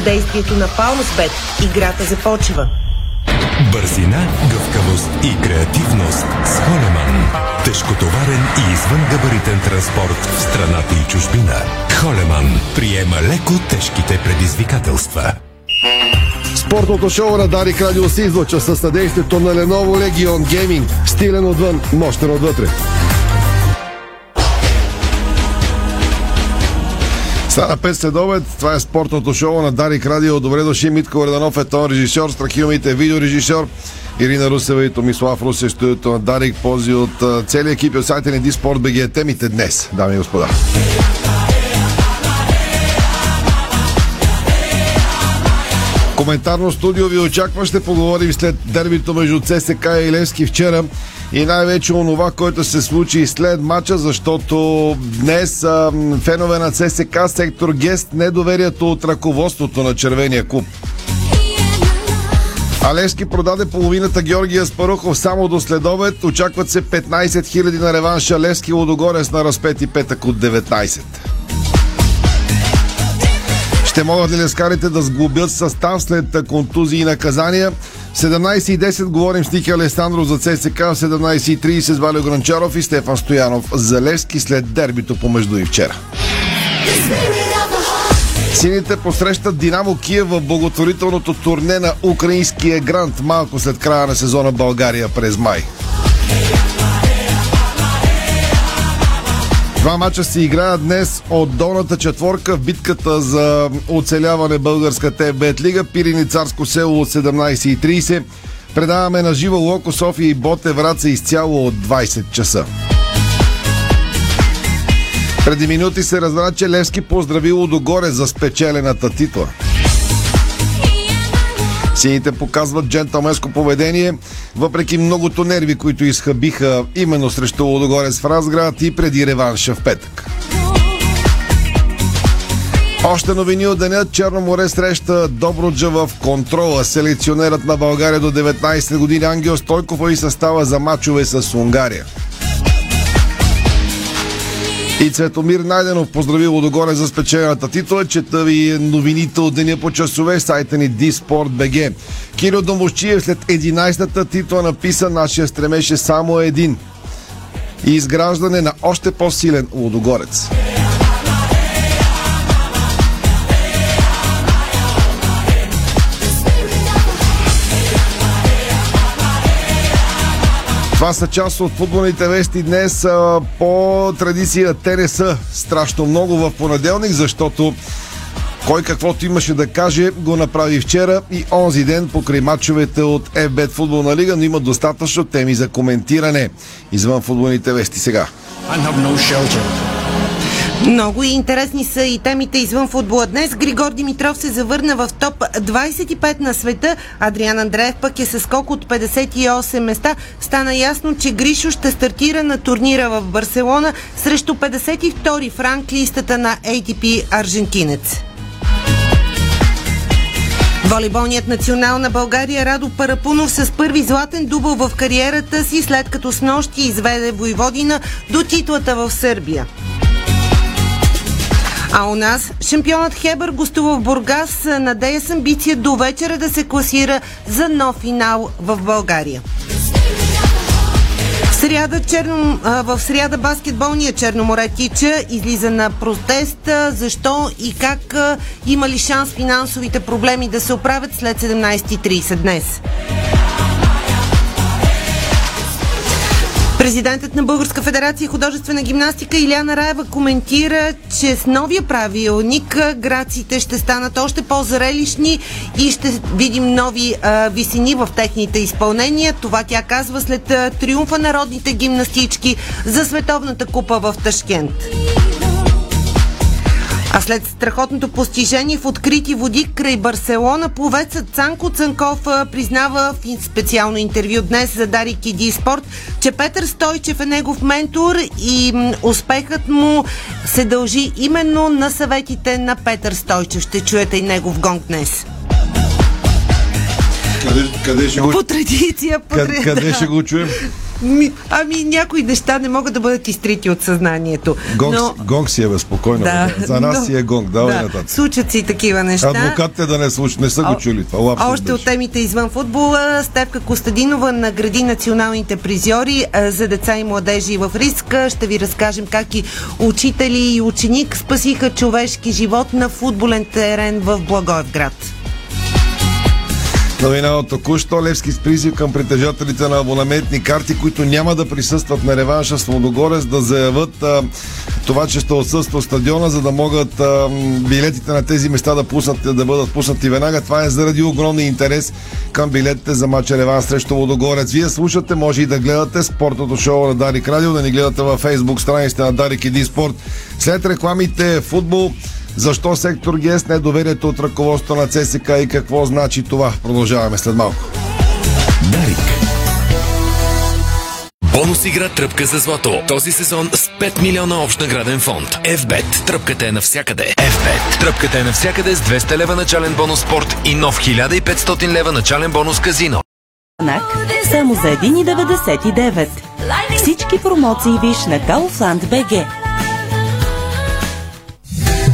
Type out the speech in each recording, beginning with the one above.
съдействието на Палмсбет. Играта започва. Бързина, гъвкавост и креативност с Холеман. Тежкотоварен и извънгабаритен транспорт в страната и чужбина. Холеман приема леко тежките предизвикателства. Спортното шоу на Дарик Радио се излъчва със съдействието на Lenovo Legion Gaming. Стилен отвън, мощен отвътре. Стана 5 следобед, това е спортното шоу на Дарик Радио. Добре дошли, Митко Реданов е тон режисьор, Страхилмите видеорежисьор. Ирина Русева и Томислав Русе, студиото на Дарик, пози от целият екип от сайта ни Диспорт БГ. Темите днес, дами и господа. Коментарно студио ви очаква. Ще поговорим след дербито между ЦСК и Левски вчера и най-вече онова, което се случи след матча, защото днес а, фенове на ЦСК сектор Гест недоверието от ръководството на Червения клуб. Алевски продаде половината Георгия Спарухов само до следобед. Очакват се 15 000 на реванша Левски Лодогорец на разпети петък от 19. Ще могат ли лескарите да сглобят състав след контузии и наказания? 17.10 говорим с Ники Алесандро за ЦСК, 17.30 с Валио Гранчаров и Стефан Стоянов за Левски след дербито помежду и вчера. Сините посрещат Динамо Киев в благотворителното турне на украинския грант малко след края на сезона България през май. Два мача се играят днес от долната четворка в битката за оцеляване българска ТБЕТ лига. Пирини Царско село от 17.30. Предаваме на живо Локо София и Боте Враца изцяло от 20 часа. Преди минути се разбра, че Левски поздравило догоре за спечелената титла. Сините показват джентълменско поведение, въпреки многото нерви, които изхъбиха именно срещу Лодогорец в Разград и преди реванша в петък. Още новини от деня Черно море среща Добруджа в контрола. Селекционерът на България до 19 години Ангел Стойков и състава за мачове с Унгария. И Цветомир Найденов поздрави Лодогоре за спечелената титла. Чета ви новините от деня по часове сайта ни Диспорт.бг. Киро Домощиев след 11-та титла написа нашия стремеше само един. И изграждане на още по-силен Лодогорец. Това са част от футболните вести днес. По традиция те не са страшно много в понеделник, защото кой каквото имаше да каже, го направи вчера и онзи ден покрай матчовете от FBET футболна лига, но има достатъчно теми за коментиране. Извън футболните вести сега. Много интересни са и темите извън футбола. Днес Григор Димитров се завърна в топ 25 на света. Адриан Андреев пък е с скок от 58 места. Стана ясно, че Гришо ще стартира на турнира в Барселона срещу 52 в листата на ATP аржентинец. Волейболният национал на България Радо Парапунов с първи златен дубъл в кариерата си, след като с нощи изведе Войводина до титлата в Сърбия. А у нас шампионът Хебър гостува в Бургас. Надея с амбиция до вечера да се класира за нов финал в България. В сряда, черно, в сряда баскетболния Черноморе излиза на протест. Защо и как има ли шанс финансовите проблеми да се оправят след 17.30 днес? Президентът на Българска федерация художествена гимнастика Иляна Раева коментира, че с новия правилник граците ще станат още по-зрелищни и ще видим нови а, висини в техните изпълнения. Това тя казва след а, триумфа народните гимнастички за Световната купа в Ташкент. След страхотното постижение в открити води край Барселона, пловецът Цанко Цанков признава в специално интервю днес за Дари Киди Спорт, че Петър Стойчев е негов ментор и успехът му се дължи именно на съветите на Петър Стойчев. Ще чуете и негов гонг днес. Къде, къде ще го... По традиция, по къде, къде ще го чуем? Ми, ами някои неща не могат да бъдат изтрити от съзнанието. Гонг, но... гонг си е безспокойно. Да, За нас но- си е гонг. Давай да, нататък. Случат се и такива неща. Адвокатите да не слушат, не са го чули това. Лапсус Още беше. от темите извън футбола, Стевка Костадинова награди националните призьори за деца и младежи в риск. Ще ви разкажем как и учители и ученик спасиха човешки живот на футболен терен в Благоевград. Новина от току-що Левски с призив към притежателите на абонаментни карти, които няма да присъстват на реванша с Лодогорец, да заявят а, това, че ще отсъства стадиона, за да могат а, билетите на тези места да, пуснат, да бъдат пуснати веднага. Това е заради огромния интерес към билетите за матча Реван срещу Лодогорец. Вие слушате, може и да гледате спортното шоу на Дарик Радио, да ни гледате във Facebook страницата на Дарик Спорт. След рекламите футбол защо сектор ГЕС не е доверието от ръководството на ЦСК и какво значи това? Продължаваме след малко. Дарик. Бонус игра Тръпка за злато. Този сезон с 5 милиона общ награден фонд. FBET. Тръпката е навсякъде. FBET. Тръпката е навсякъде с 200 лева начален бонус спорт и нов 1500 лева начален бонус казино. Нак само за 1,99. Всички промоции виж на Kaufland BG.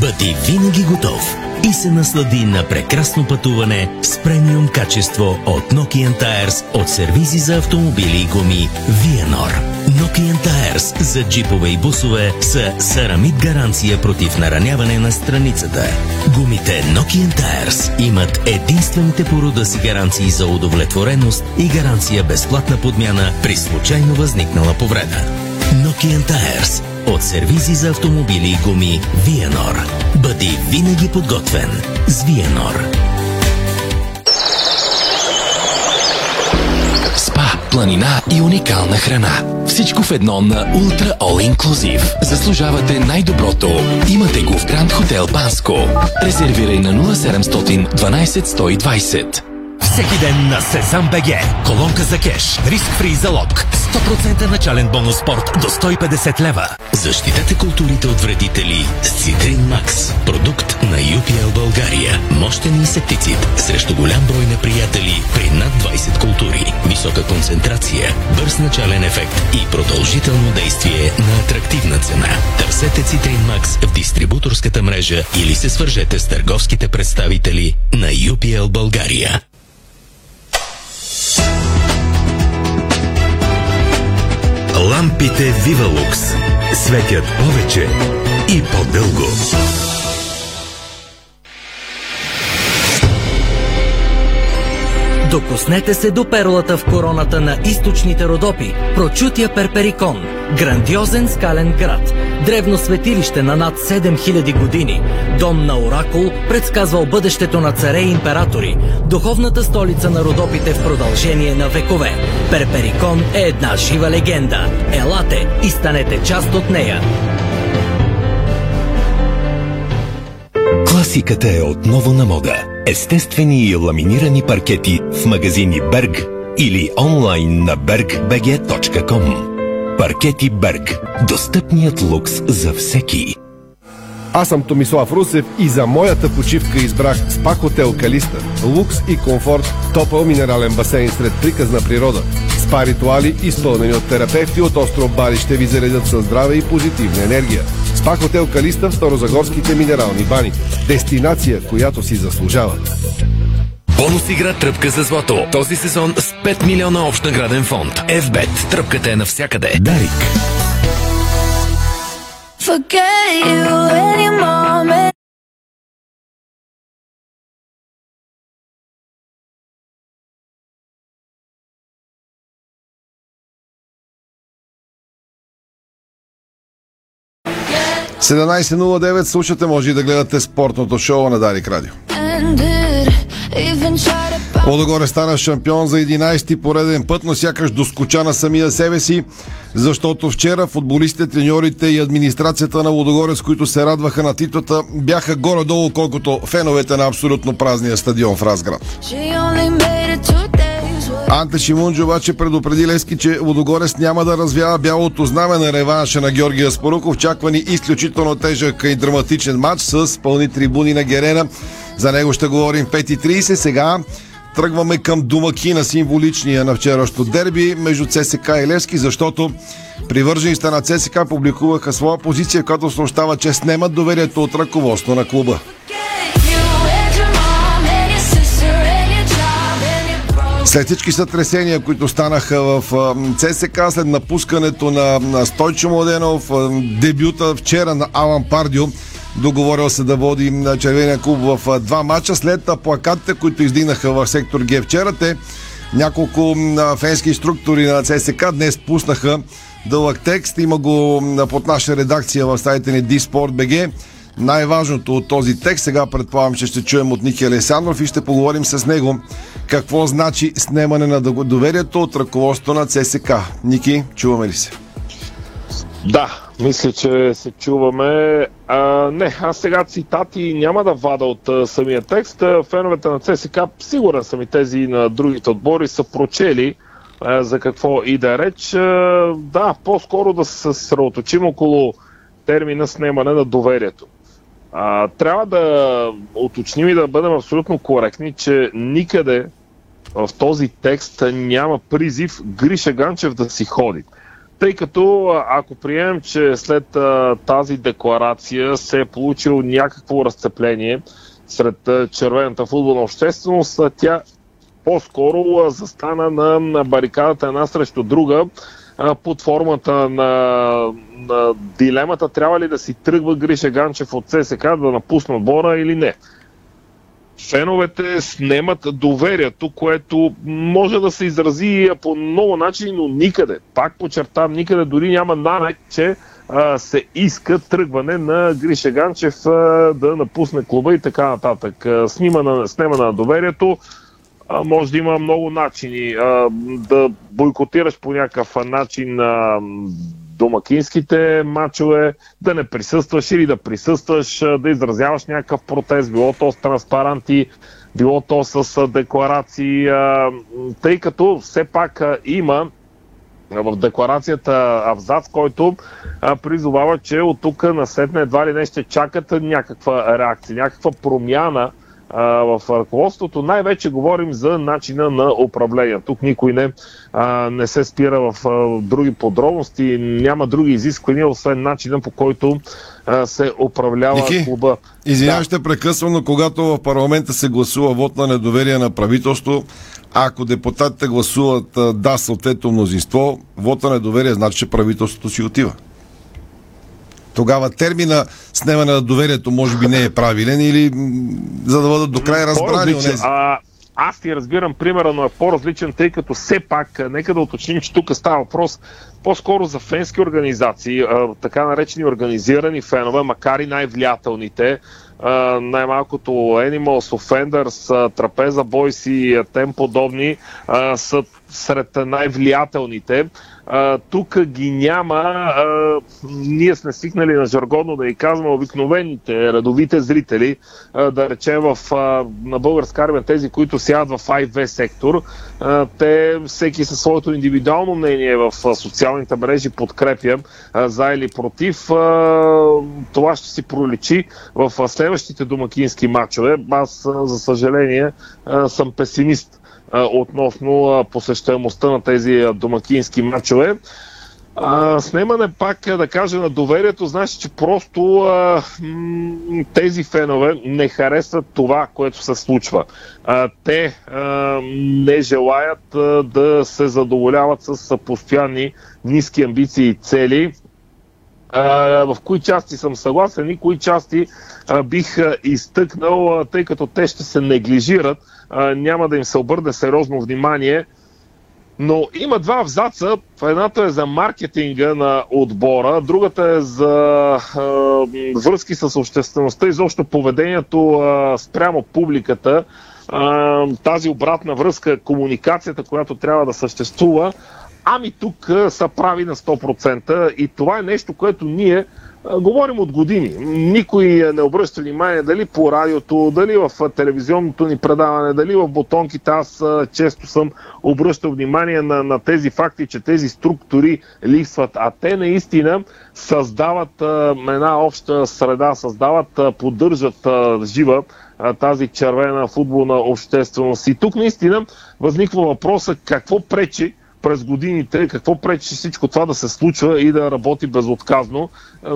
Бъди винаги готов и се наслади на прекрасно пътуване с премиум качество от Nokian Tires от сервизи за автомобили и гуми Vienor. Nokian Tires за джипове и бусове са сарамид гаранция против нараняване на страницата. Гумите Nokian Tires имат единствените по рода си гаранции за удовлетвореност и гаранция безплатна подмяна при случайно възникнала повреда. Nokian Tires от сервизи за автомобили и гуми Vienor. Бъди винаги подготвен с Vienor. Спа, планина и уникална храна. Всичко в едно на Ultra All Inclusive. Заслужавате най-доброто. Имате го в Гранд Хотел Банско. Резервирай на 0700 12 120. Всеки ден на Сезам БГ. Колонка за кеш. Риск фри залог. 100% начален бонус спорт до 150 лева. Защитете културите от вредители с Цитрин Макс. Продукт на UPL България. Мощен инсектицид срещу голям брой неприятели при над 20 култури. Висока концентрация, бърз начален ефект и продължително действие на атрактивна цена. Търсете Цитрин Макс в дистрибуторската мрежа или се свържете с търговските представители на UPL България. Лампите Вивалукс светят повече и по-дълго. Докоснете се до перлата в короната на източните Родопи, прочутия Перперикон, грандиозен скален град, древно светилище на над 7000 години, дом на Оракул, предсказвал бъдещето на царе и императори, духовната столица на Родопите в продължение на векове. Перперикон е една жива легенда. Елате и станете част от нея. Класиката е отново на мода. Естествени и ламинирани паркети в магазини Берг или онлайн на bergbg.com. Паркети Берг. Достъпният лукс за всеки. Аз съм Томислав Русев и за моята почивка избрах СПА Хотел Калиста. Лукс и комфорт, топъл минерален басейн сред приказна природа. СПА ритуали, изпълнени от терапевти от остров Бали, ще ви заредят със здраве и позитивна енергия. СПА Хотел Калиста в Старозагорските минерални бани. Дестинация, която си заслужава. Бонус игра Тръпка за злато. Този сезон с 5 милиона общ награден фонд. FBET. Тръпката е навсякъде. Дарик. Forget you any moment. – 17.09 слушате, може и да гледате спортното шоу на Дарик Радио. Лодогоре стана шампион за 11-ти пореден път, но сякаш доскоча на самия себе си, защото вчера футболистите, треньорите и администрацията на Лодогорец, които се радваха на титлата, бяха горе-долу, колкото феновете на абсолютно празния стадион в Разград. Анте Шимунджо обаче предупреди Лески, че Лодогорец няма да развява бялото знаме на реванша на Георгия Споруков. Чаквани изключително тежък и драматичен матч с пълни трибуни на Герена. За него ще говорим в 5.30. Сега тръгваме към домакина символичния на вчерашното дерби между ЦСК и Левски, защото привържените на ЦСК публикуваха своя позиция, която съобщава, че снемат доверието от ръководство на клуба. След всички сътресения, които станаха в ЦСК, след напускането на, Стойчо Младенов, дебюта вчера на Алан Пардио, договорил се да води на червения клуб в два мача. След плакатите, които издигнаха в сектор Г вчера, те няколко фенски структури на ЦСК днес пуснаха дълъг текст. Има го под наша редакция в сайта ни DSport.bg. Най-важното от този текст, сега предполагам, че ще чуем от Ники Алесандров и ще поговорим с него какво значи снемане на доверието от ръководството на ЦСК. Ники, чуваме ли се? Да, мисля, че се чуваме. А, не, аз сега цитати няма да вада от а, самия текст. Феновете на ЦСК, сигурен съм и тези на другите отбори, са прочели а, за какво и да е реч. А, да, по-скоро да се съсредоточим около термина снемане на доверието. А, трябва да уточним и да бъдем абсолютно коректни, че никъде в този текст няма призив Гриша Ганчев да си ходи. Тъй като ако приемем, че след а, тази декларация се е получил някакво разцепление сред а, червената футболна общественост, тя по-скоро а, застана на, на барикадата една срещу друга а, под формата на, на дилемата трябва ли да си тръгва Гриша Ганчев от ССК да напусне отбора или не феновете снемат доверието, което може да се изрази по много начини, но никъде, пак подчертавам, никъде дори няма намек, че а, се иска тръгване на Гриша Ганчев а, да напусне клуба и така нататък. Снима на, снема на доверието а, може да има много начини. А, да бойкотираш по някакъв начин а, домакинските матчове, да не присъстваш или да присъстваш, да изразяваш някакъв протест, било то с транспаранти, било то с декларации, тъй като все пак има в декларацията Авзац, който призовава, че от тук на сетне едва ли не ще чакат някаква реакция, някаква промяна а, в ръководството. Най-вече говорим за начина на управление. Тук никой не, а, не се спира в а, други подробности, няма други изисквания, освен начина по който а, се управлява Ники, клуба. Извинявай, да. ще прекъсвам, но когато в парламента се гласува вод на недоверие на правителство, ако депутатите гласуват да, съответно мнозинство, вод на недоверие значи, че правителството си отива тогава термина снемане на доверието може би не е правилен или за да бъдат до край разбрани онези. Аз ти разбирам примера, но е по-различен, тъй като все пак, нека да уточним, че тук става въпрос по-скоро за фенски организации, така наречени организирани фенове, макар и най-влиятелните, най-малкото Animals, Offenders, Трапеза Бойс и тем подобни са сред най-влиятелните. Тук ги няма. А, ние сме свикнали на жаргонно да и казваме обикновените, редовите зрители, а, да речем в, а, на българска армия, тези, които сядат в АИВ сектор, а, те всеки със своето индивидуално мнение в а, социалните мрежи подкрепя а, за или против. А, това ще си проличи в а, следващите домакински матчове. Аз, а, за съжаление, а, съм песимист относно посещаемостта на тези домакински матчове. А, снемане пак да кажа на доверието, значи, че просто а, тези фенове не харесват това, което се случва. А, те а, не желаят а, да се задоволяват с постоянни ниски амбиции и цели. В кои части съм съгласен и кои части бих изтъкнал, тъй като те ще се неглижират няма да им се обърне сериозно внимание. Но има два абзаца. Едната е за маркетинга на отбора, другата е за а, връзки с обществеността и защо поведението а, спрямо публиката. А, тази обратна връзка, комуникацията, която трябва да съществува. Ами тук са прави на 100%. И това е нещо, което ние говорим от години. Никой не обръща внимание дали по радиото, дали в телевизионното ни предаване, дали в бутонките. Аз често съм обръщал внимание на, на тези факти, че тези структури липсват. А те наистина създават една обща среда, създават, поддържат жива тази червена футболна общественост. И тук наистина възниква въпроса какво пречи през годините, какво пречи всичко това да се случва и да работи безотказно.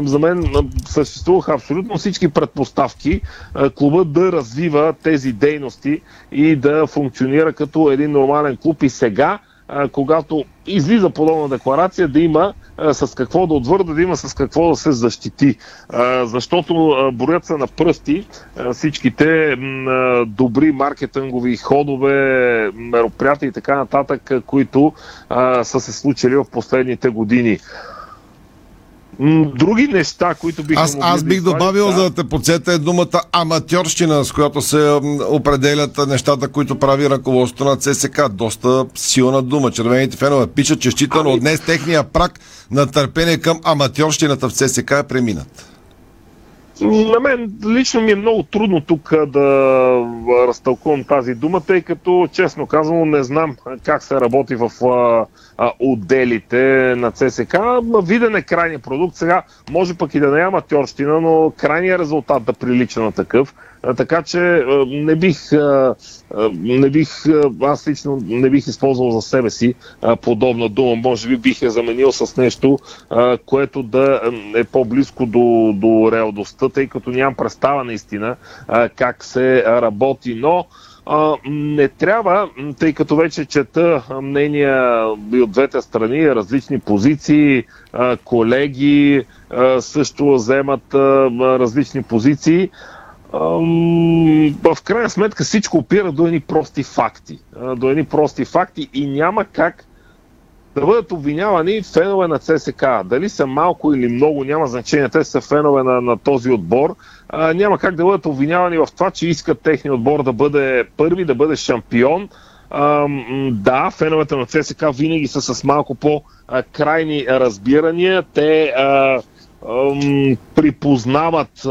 За мен съществуваха абсолютно всички предпоставки клубът да развива тези дейности и да функционира като един нормален клуб и сега когато излиза подобна декларация, да има с какво да отвърда, да има с какво да се защити. Защото броят се на пръсти всичките добри маркетингови ходове, мероприятия и така нататък, които са се случили в последните години. Други неща, които бих Аз, аз бих добавил, за да те подсета е думата аматьорщина, с която се определят нещата, които прави ръководството на ЦСК. Доста силна дума. Червените фенове пишат, че считано Ами- от днес техния прак на търпение към аматьорщината в ЦСК е преминат. На мен лично ми е много трудно тук да разтълкувам тази дума, тъй като, честно казано, не знам как се работи в а, а, отделите на ЦСК. Виден е крайният продукт. Сега може пък и да не е аматьорщина, но крайният резултат да прилича на такъв. Така че не бих, не бих, аз лично не бих използвал за себе си подобна дума. Може би бих я заменил с нещо, което да е по-близко до, до реалността, тъй като нямам представа наистина как се работи. Но не трябва, тъй като вече чета мнения и от двете страни, различни позиции, колеги също вземат различни позиции. В крайна сметка всичко опира до едни прости факти. До едни прости факти и няма как да бъдат обвинявани фенове на ЦСК. Дали са малко или много, няма значение. Те са фенове на, на този отбор. А, няма как да бъдат обвинявани в това, че искат техния отбор да бъде първи, да бъде шампион. А, да, феновете на ЦСК винаги са с малко по-крайни разбирания. Те а, припознават,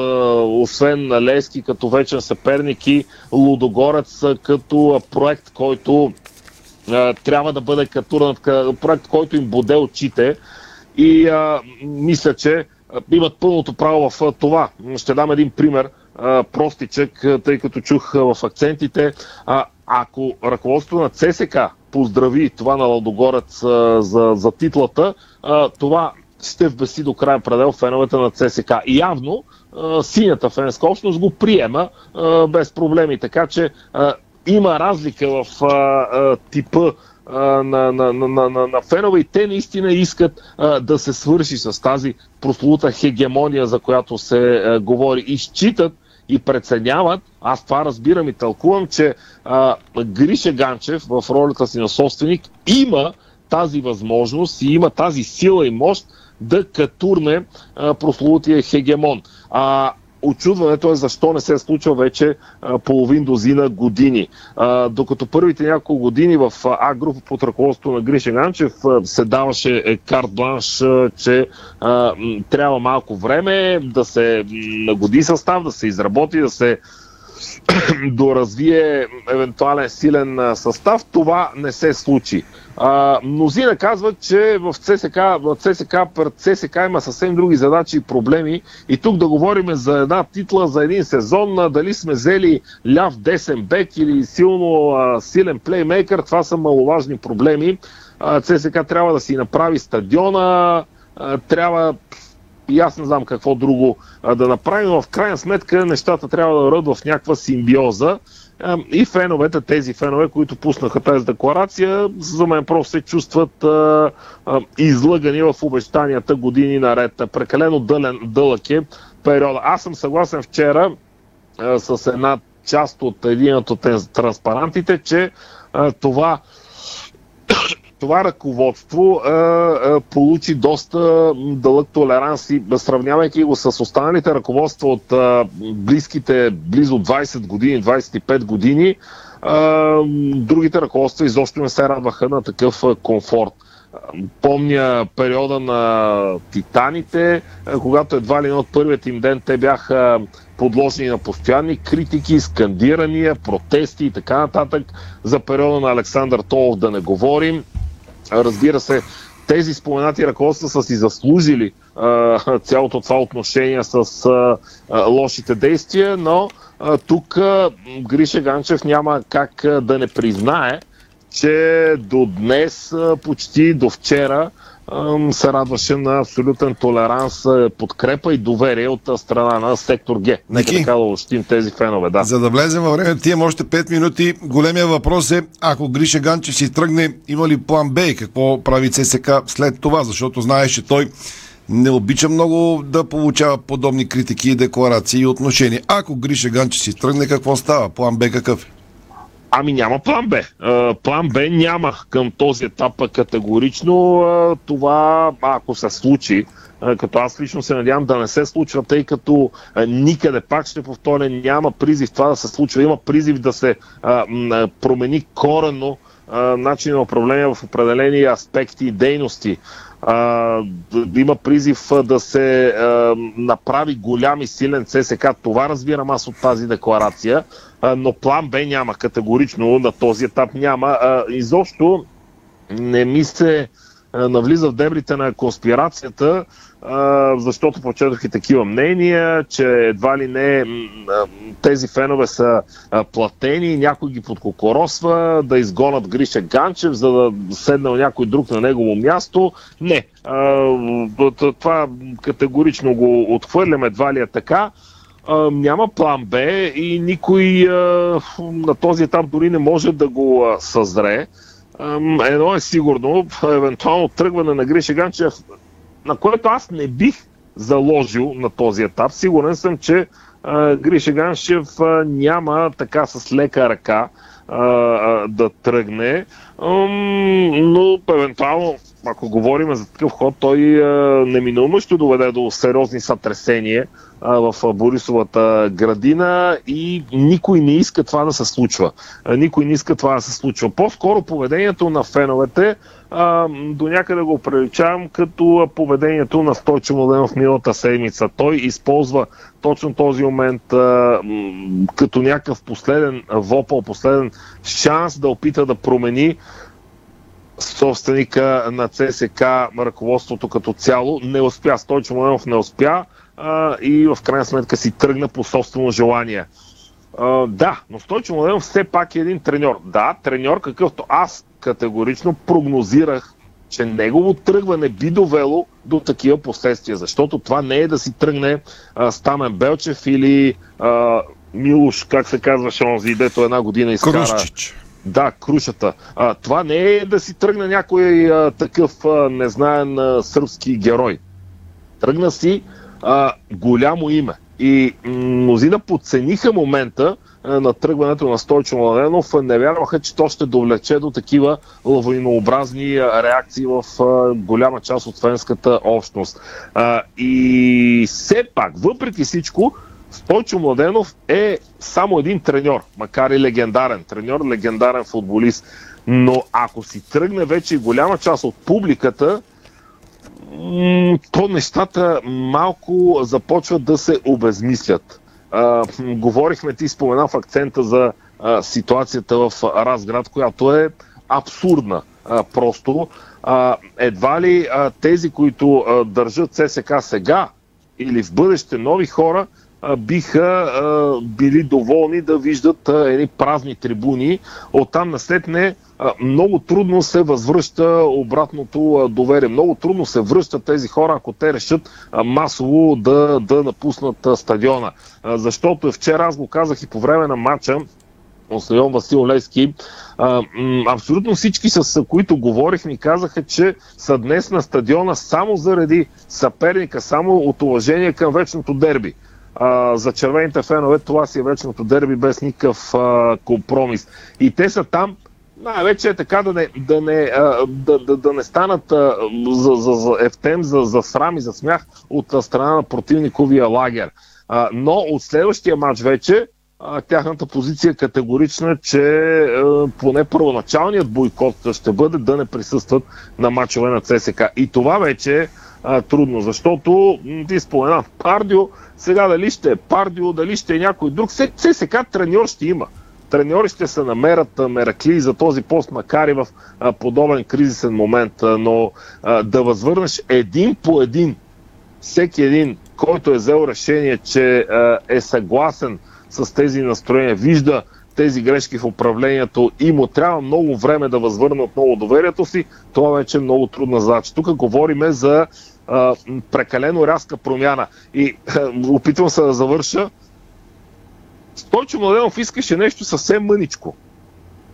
освен Лески, като вечен съперник и Лудогорец като проект, който трябва да бъде катурнат, ка- проект, който им боде очите и мисля, че имат пълното право в това. Ще дам един пример, простичък, тъй като чух в акцентите. Ако ръководството на ЦСК поздрави това на Ладогорец а, за, за титлата, това ще вбеси до края предел феновете на ЦСК. И явно синята фенска общност го приема без проблеми. Така че има разлика в типа на, на, на, на, на фенове и те наистина искат а, да се свърши с тази прослута хегемония, за която се а, говори и считат и преценяват, аз това разбирам и тълкувам, че а, Гриша Ганчев в ролята си на собственик има тази възможност и има тази сила и мощ да катурне а, прословутия хегемон. А, Очудването е защо не се е случва вече половин дозина години. Докато първите няколко години в А група под ръководството на Гришен Анчев се даваше е, карт бланш, че трябва малко време да се нагоди състав, да се изработи, да се доразвие евентуален силен състав, това не се случи. А, мнозина казват, че в ЦСК, в ЦСК, пред ЦСК има съвсем други задачи и проблеми. И тук да говорим за една титла, за един сезон, дали сме взели ляв десен бек или силно а, силен плеймейкър, това са маловажни проблеми. ЦСК трябва да си направи стадиона, трябва и аз не знам какво друго а, да направим, но в крайна сметка нещата трябва да върват в някаква симбиоза. А, и феновете, тези фенове, които пуснаха тази декларация, за мен просто се чувстват а, а, излъгани в обещанията години наред. Прекалено дълен, дълъг е периода. Аз съм съгласен вчера а, с една част от един от транспарантите, че а, това това ръководство а, а, получи доста дълъг толеранс и сравнявайки го с останалите ръководства от а, близките близо 20 години, 25 години, а, другите ръководства изобщо не се радваха на такъв комфорт. Помня периода на Титаните, когато едва ли от първият им ден те бяха подложени на постоянни критики, скандирания, протести и така нататък. За периода на Александър Толов да не говорим. Разбира се, тези споменати ръководства са си заслужили а, цялото това отношение с а, а, лошите действия, но а, тук а, Гриша Ганчев няма как а, да не признае, че до днес, а, почти до вчера, се радваше на абсолютен толеранс, а, подкрепа и доверие от страна на сектор Г. Нека така да общим тези фенове, да. За да влезем във време, ти имам още 5 минути. Големия въпрос е, ако Гриша Ганчев си тръгне, има ли план Б и какво прави ЦСК след това? Защото знаеш, че той не обича много да получава подобни критики, декларации и отношения. Ако Гриша Ганчев си тръгне, какво става? План Б какъв е? Ами няма план Б. План Б няма към този етап категорично. Това, ако се случи, като аз лично се надявам да не се случва, тъй като никъде, пак ще повторя, няма призив това да се случва. Има призив да се промени коренно а, начин на управление в определени аспекти и дейности. А, има призив да се а, направи голям и силен ЦСК. Това разбирам аз от тази декларация, а, но план Б няма категорично, на този етап няма. А, изобщо не ми се навлиза в дебрите на конспирацията, защото прочетох и такива мнения, че едва ли не тези фенове са платени, някой ги подкокоросва да изгонат Гриша Ганчев, за да седнал някой друг на негово място. Не. Това категорично го отхвърлям, едва ли е така. Няма план Б и никой на този етап дори не може да го съзре. Едно е сигурно, евентуално тръгване на Гриша Ганчев, на което аз не бих заложил на този етап. Сигурен съм, че а, Гриша Ганчев а, няма така с лека ръка а, а, да тръгне, но евентуално, ако говорим за такъв ход, той а, неминуемо ще доведе до сериозни сътресения а, в Борисовата градина и никой не иска това да се случва. Никой не иска това да се случва. По-скоро поведението на феновете а, до някъде го приличавам като поведението на Стойчо Младенов миналата седмица. Той използва точно този момент а, като някакъв последен вопъл, последен шанс да опита да промени собственика на ЦСК, ръководството като цяло. Не успя. Стойчо Младенов не успя а, и в крайна сметка си тръгна по собствено желание. А, да, но Стойчо Младенов все пак е един треньор. Да, треньор какъвто аз категорично прогнозирах, че негово тръгване би довело до такива последствия, защото това не е да си тръгне а, Стамен Белчев или а, Милош, как се казваше онзи, дето една година изкара. Крушчич. Да, крушата. А, това не е да си тръгне някой а, такъв а, незнаен а, сръбски герой. Тръгна си а, голямо име. И мнозина подцениха момента на тръгването на Стойчо Младенов. Не вярваха, че то ще довлече до такива лавинообразни а, реакции в а, голяма част от фенската общност. И все пак, въпреки всичко, Стойчо Младенов е само един треньор, макар и легендарен треньор, легендарен футболист. Но ако си тръгне вече голяма част от публиката, то нещата малко започват да се обезмислят. А, говорихме, ти спомена в акцента за а, ситуацията в Разград, която е абсурдна. А, просто а, едва ли а, тези, които а, държат ССК сега или в бъдеще нови хора, биха а, били доволни да виждат едни празни трибуни. Оттам наследне а, много трудно се възвръща обратното доверие. Много трудно се връщат тези хора, ако те решат масово да, да напуснат стадиона. Защото вчера аз го казах и по време на матча, Ослеон Васил м, абсолютно всички, с които говорих, ми казаха, че са днес на стадиона само заради съперника, само от уважение към вечното дерби. За червените фенове това си е вечното дерби без никакъв компромис. И те са там най-вече е така да не, да не, да, да, да не станат за, за, за ефтем, за, за срам и за смях от страна на противниковия лагер. Но от следващия матч вече тяхната позиция е категорична, че поне първоначалният бойкот ще бъде да не присъстват на мачове на ЦСК. И това вече е трудно, защото ти спомена Пардио, сега дали ще е Пардио, дали ще е някой друг, ЦСК треньор ще има. Треньори ще се намерят меракли за този пост, макар и в подобен кризисен момент, но да възвърнеш един по един всеки един, който е взел решение, че е съгласен с тези настроения, вижда тези грешки в управлението и му трябва много време да възвърне отново доверието си, това вече е много трудна задача. Тук говориме за а, прекалено рязка промяна. И а, опитвам се да завърша. Стойчо Младенов искаше нещо съвсем мъничко.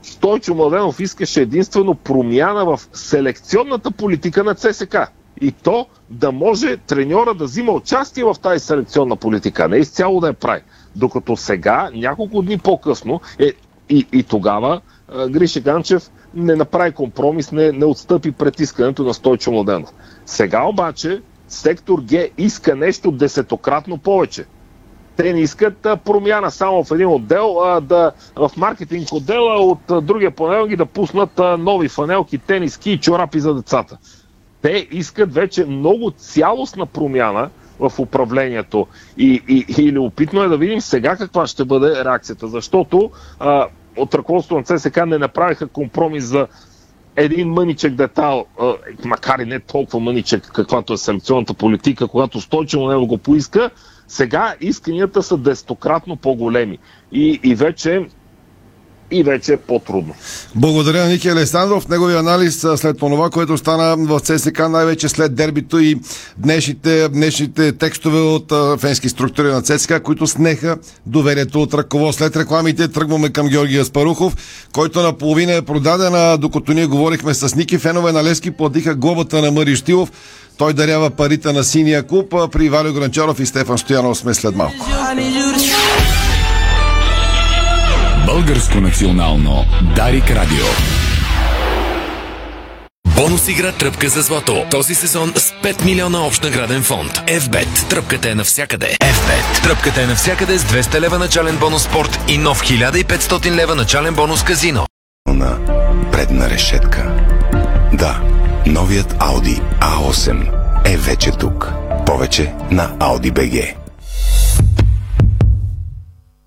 Стойчо Младенов искаше единствено промяна в селекционната политика на ЦСК. И то да може треньора да взима участие в тази селекционна политика, не изцяло да я прави. Докато сега, няколко дни по-късно, е, и, и тогава Гриша Ганчев не направи компромис, не, не отстъпи пред искането на Стойчо Младенов. Сега обаче сектор Г иска нещо десетократно повече те не искат промяна само в един отдел, а да в маркетинг отдела от другия панел да пуснат нови фанелки, тениски и чорапи за децата. Те искат вече много цялостна промяна в управлението. И, и, и любопитно е да видим сега каква ще бъде реакцията, защото а, от ръководството на ЦСК не направиха компромис за един мъничък детал, а, макар и не толкова мъничък, каквато е селекционната политика, когато Стойчо Младенов го поиска, сега исканията са десетократно по-големи. И, и вече и вече е по-трудно. Благодаря на Ники Александров. Неговия анализ след това, което стана в ЦСК, най-вече след дербито и днешните, днешните текстове от фенски структури на ЦСК, които снеха доверието от ръковод. След рекламите тръгваме към Георгия Спарухов, който наполовина е продаден, а докато ние говорихме с Ники, фенове на Лески платиха глобата на Мари Штилов. Той дарява парите на синия клуб. При Валио Гранчаров и Стефан Стоянов сме след малко. Българско национално Дарик Радио. Бонус игра Тръпка за злато. Този сезон с 5 милиона общ награден фонд. FBET. Тръпката е навсякъде. FBET. Тръпката е навсякъде с 200 лева начален бонус спорт и нов 1500 лева начален бонус казино. на предна решетка. Да, новият Audi A8 е вече тук. Повече на Audi BG.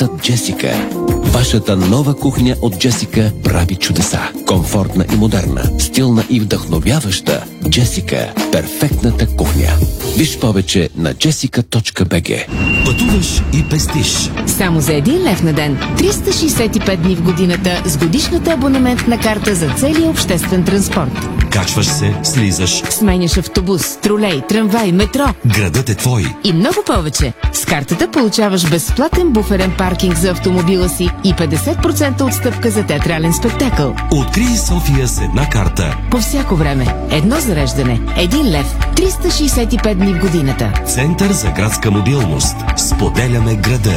Ефектът Джесика. Вашата нова кухня от Джесика прави чудеса. Комфортна и модерна, стилна и вдъхновяваща. Джесика – перфектната кухня. Виж повече на jessica.bg Пътуваш и пестиш. Само за 1 лев на ден, 365 дни в годината с годишната абонаментна карта за целия обществен транспорт. Качваш се, слизаш. Сменяш автобус, тролей, трамвай, метро Градът е твой. и много повече. С картата получаваш безплатен буферен паркинг за автомобила си и 50% отстъпка за театрален спектакъл. Открий София с една карта. По всяко време. Едно зареждане. Един лев. 365 дни в годината. Център за градска мобилност. Споделяме града.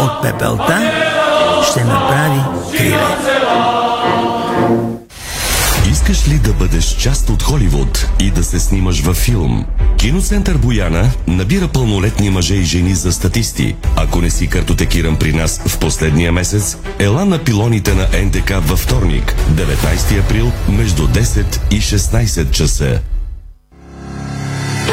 От пепелта ще направи криле. Искаш ли да бъдеш част от Холивуд и да се снимаш във филм? Киноцентър Бояна набира пълнолетни мъже и жени за статисти. Ако не си картотекиран при нас в последния месец, ела на пилоните на НДК във вторник, 19 април, между 10 и 16 часа.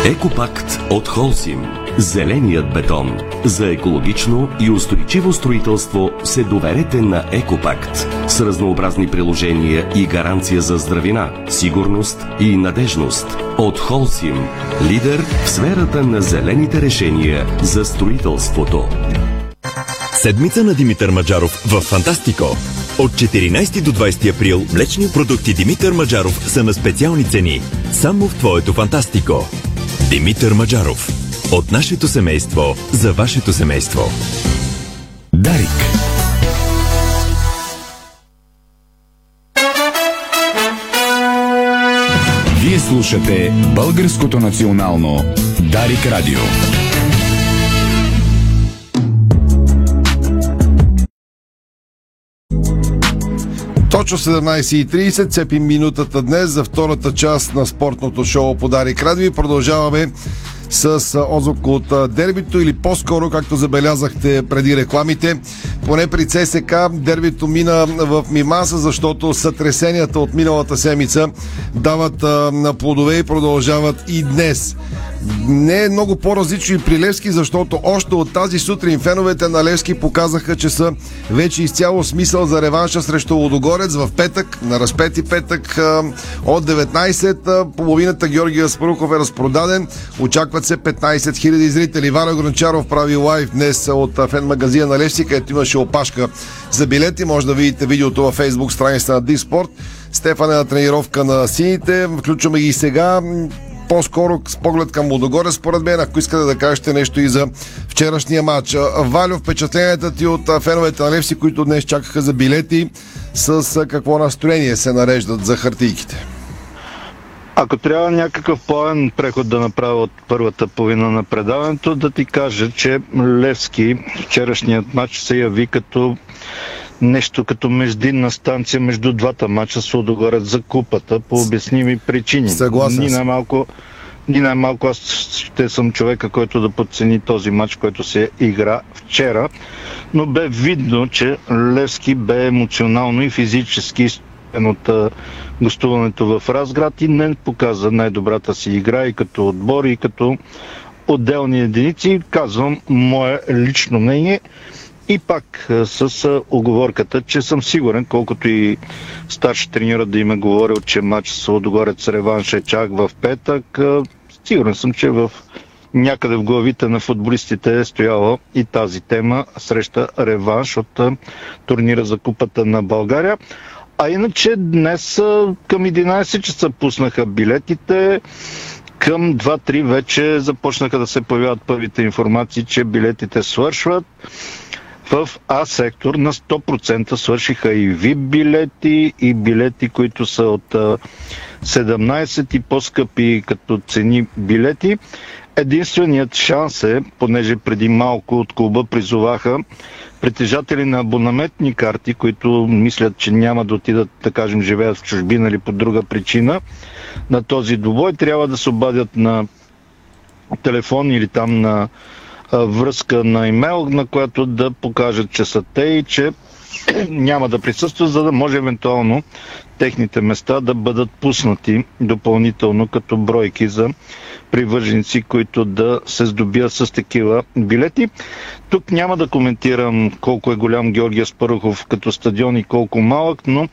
Екопакт от Холсим. Зеленият бетон. За екологично и устойчиво строителство се доверете на Екопакт. С разнообразни приложения и гаранция за здравина, сигурност и надежност. От Холсим. Лидер в сферата на зелените решения за строителството. Седмица на Димитър Маджаров в Фантастико. От 14 до 20 април млечни продукти Димитър Маджаров са на специални цени. Само в твоето Фантастико. Димитър Маджаров. От нашето семейство за вашето семейство. Дарик. Вие слушате Българското национално Дарик Радио. Точно 17.30 цепим минутата днес за втората част на спортното шоу Подарик Радио и продължаваме с отзвук от дербито или по-скоро, както забелязахте преди рекламите, поне при ЦСК дербито мина в Мимаса, защото сътресенията от миналата седмица дават на плодове и продължават и днес. Не е много по-различно и при Левски, защото още от тази сутрин феновете на Левски показаха, че са вече изцяло смисъл за реванша срещу Лодогорец в петък, на разпети петък от 19. Половината Георгия Спарухов е разпродаден. Очакват се 15 000 зрители. Валя Гранчаров прави лайв днес от фен магазина на Левски, където имаше опашка за билети. Може да видите видеото във Facebook страница на Диспорт. Стефан е на тренировка на сините. Включваме ги сега по-скоро с поглед към Лудогоре, според мен, ако искате да кажете нещо и за вчерашния матч. Валю, впечатленията ти от феновете на Левси, които днес чакаха за билети, с какво настроение се нареждат за хартийките? Ако трябва някакъв плавен преход да направя от първата половина на предаването, да ти кажа, че Левски вчерашният матч се яви като нещо като междинна станция между двата мача с Лудогорец за купата по обясними причини. Съгласен Ни най-малко, ни най-малко аз ще съм човека, който да подцени този матч, който се игра вчера, но бе видно, че Левски бе емоционално и физически от гостуването в Разград и не показа най-добрата си игра и като отбор, и като отделни единици. Казвам мое лично мнение. И пак с оговорката, че съм сигурен, колкото и старши тренира да им е говорил, че матч с Лодогорец реванш е чак в петък, сигурен съм, че в някъде в главите на футболистите е стояла и тази тема среща реванш от турнира за купата на България. А иначе днес към 11 часа пуснаха билетите. Към 2-3 вече започнаха да се появяват първите информации, че билетите свършват. В А сектор на 100% свършиха и VIP билети, и билети, които са от 17 и по-скъпи като цени билети. Единственият шанс е, понеже преди малко от клуба призоваха притежатели на абонаментни карти, които мислят, че няма да отидат, да кажем, живеят в чужбина или по друга причина на този добой, трябва да се обадят на телефон или там на връзка на имейл, на която да покажат, че са те и че няма да присъстват, за да може евентуално техните места да бъдат пуснати допълнително като бройки за привърженици, които да се здобият с такива билети. Тук няма да коментирам колко е голям Георгия Спарухов като стадион и колко малък, но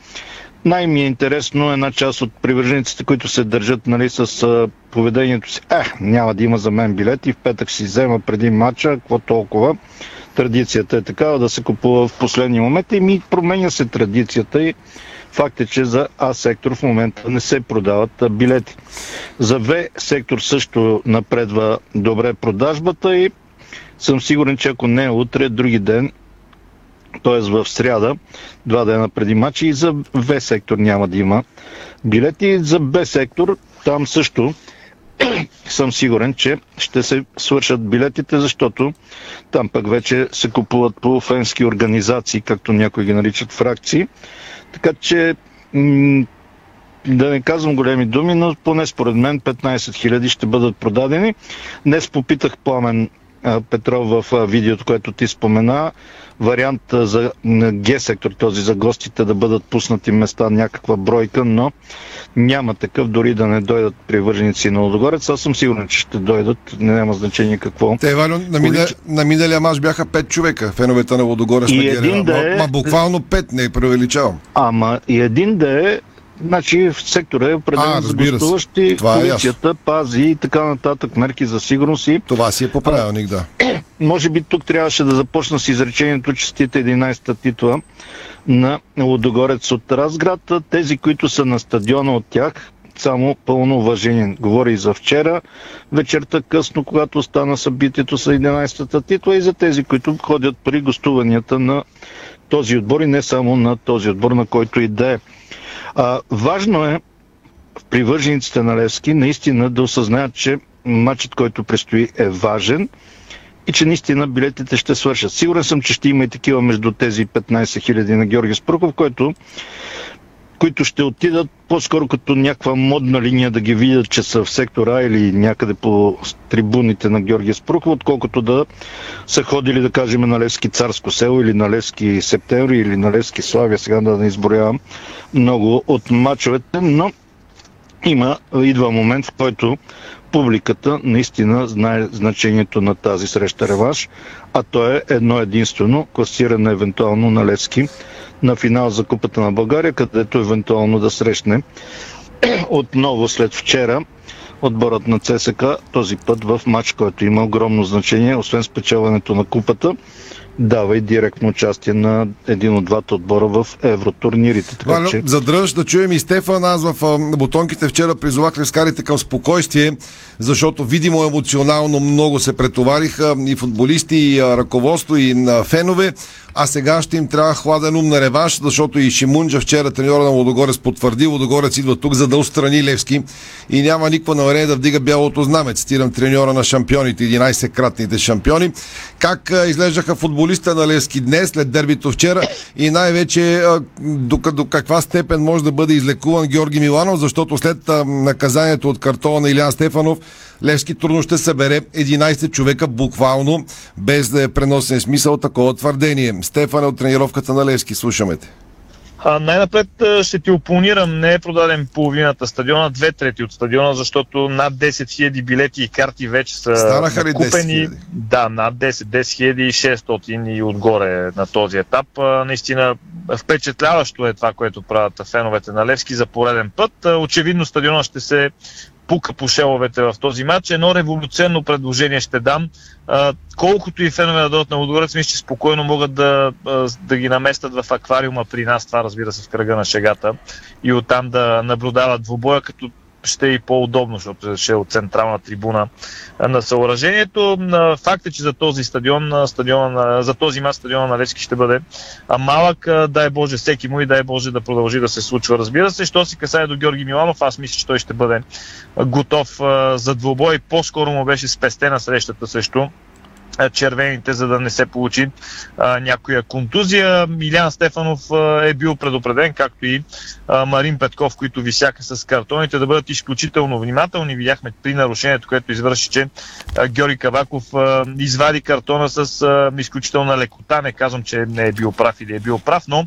най-ми е интересно една част от привържениците, които се държат нали, с поведението си. Е, няма да има за мен билети, в петък си взема преди матча, какво толкова. Традицията е такава да се купува в последния момент и ми променя се традицията и факт е, че за А сектор в момента не се продават билети. За В сектор също напредва добре продажбата и съм сигурен, че ако не е утре, други ден т.е. в сряда, два дена преди матча и за В сектор няма да има билети. За Б сектор там също съм сигурен, че ще се свършат билетите, защото там пък вече се купуват по фенски организации, както някои ги наричат фракции. Така че да не казвам големи думи, но поне според мен 15 хиляди ще бъдат продадени. Днес попитах Пламен Петров в видеото, което ти спомена, вариант за на Г-сектор, този за гостите да бъдат пуснати места някаква бройка, но няма такъв, дори да не дойдат привърженици на Лодогорец. Аз съм сигурен, че ще дойдат, няма значение какво. Те, Валю, на, мине, на миналия мач бяха 5 човека, феновете на Лодогорец И на един да е- Ма, ма буквално 5, не преувеличавам. Ама и един да е, значи в сектора е определен за гостуващи, е полицията пази и така нататък, мерки за сигурност и Това си е по правилник, да. може би тук трябваше да започна с изречението честите 11-та титла на Лодогорец от Разград. Тези, които са на стадиона от тях, само пълно уважение. Говори и за вчера, вечерта късно, когато стана събитието с 11-та титла и за тези, които ходят при гостуванията на този отбор и не само на този отбор, на който и да е. А, важно е привържениците на Левски наистина да осъзнаят, че матчът, който предстои е важен и че наистина билетите ще свършат. Сигурен съм, че ще има и такива между тези 15 хиляди на Георги Спруков, който които ще отидат по-скоро като някаква модна линия да ги видят, че са в сектора или някъде по трибуните на Георги Спруков, отколкото да са ходили, да кажем, на Левски Царско село или на Левски Септември или на Левски Славия, сега да не изброявам много от мачовете, но има, идва момент, в който публиката наистина знае значението на тази среща реванш, а то е едно единствено класиране евентуално на Левски на финал за Купата на България, където евентуално да срещне отново след вчера отборът на ЦСК, този път в матч, който има огромно значение, освен спечелването на Купата, дава и директно участие на един от двата отбора в евротурнирите. Така, Валю, че... задръж да чуем и Стефан. Аз в бутонките вчера призовах лескарите към спокойствие, защото видимо емоционално много се претовариха и футболисти, и ръководство, и на фенове. А сега ще им трябва хладен ум на реванш, защото и Шимунджа вчера треньора на Лодогорец потвърди. Лодогорец идва тук, за да устрани Левски и няма никакво намерение да вдига бялото знаме. Цитирам треньора на шампионите, 11-кратните шампиони. Как изглеждаха футболиста на Левски днес, след дербито вчера и най-вече до, до каква степен може да бъде излекуван Георги Миланов, защото след наказанието от картона на Илян Стефанов, Левски трудно ще събере 11 човека буквално, без да е преносен смисъл такова твърдение. Стефан е от тренировката на Левски. Слушаме те. Най-напред ще ти опонирам, не е продаден половината стадиона, две трети от стадиона, защото над 10 000 билети и карти вече са Станаха ли 10 купени. 000? Да, над 10, 10 600 и отгоре на този етап. Наистина впечатляващо е това, което правят феновете на Левски за пореден път. Очевидно стадиона ще се пука по шеловете в този матч. Едно революционно предложение ще дам. А, колкото и фенове да дойдат на Лудогорец, мисля, че спокойно могат да, да ги наместят в аквариума при нас, това разбира се в кръга на шегата, и оттам да наблюдават двубоя, като ще е и по-удобно, защото ще е от централна трибуна на съоръжението. Факт е, че за този стадион, а, стадион на- за този мач стадиона на Левски ще бъде малък. Дай Боже всеки му и дай Боже да продължи да се случва. Разбира се, що се касае до Георги Миланов, аз мисля, че той ще бъде готов за двубой. По-скоро му беше спестена срещата срещу червените, за да не се получи а, някоя контузия. Илян Стефанов а, е бил предупреден, както и а, Марин Петков, които висяха с картоните, да бъдат изключително внимателни. Видяхме при нарушението, което извърши, че а, Георги Каваков а, извади картона с а, изключителна лекота. Не казвам, че не е бил прав или е бил прав, но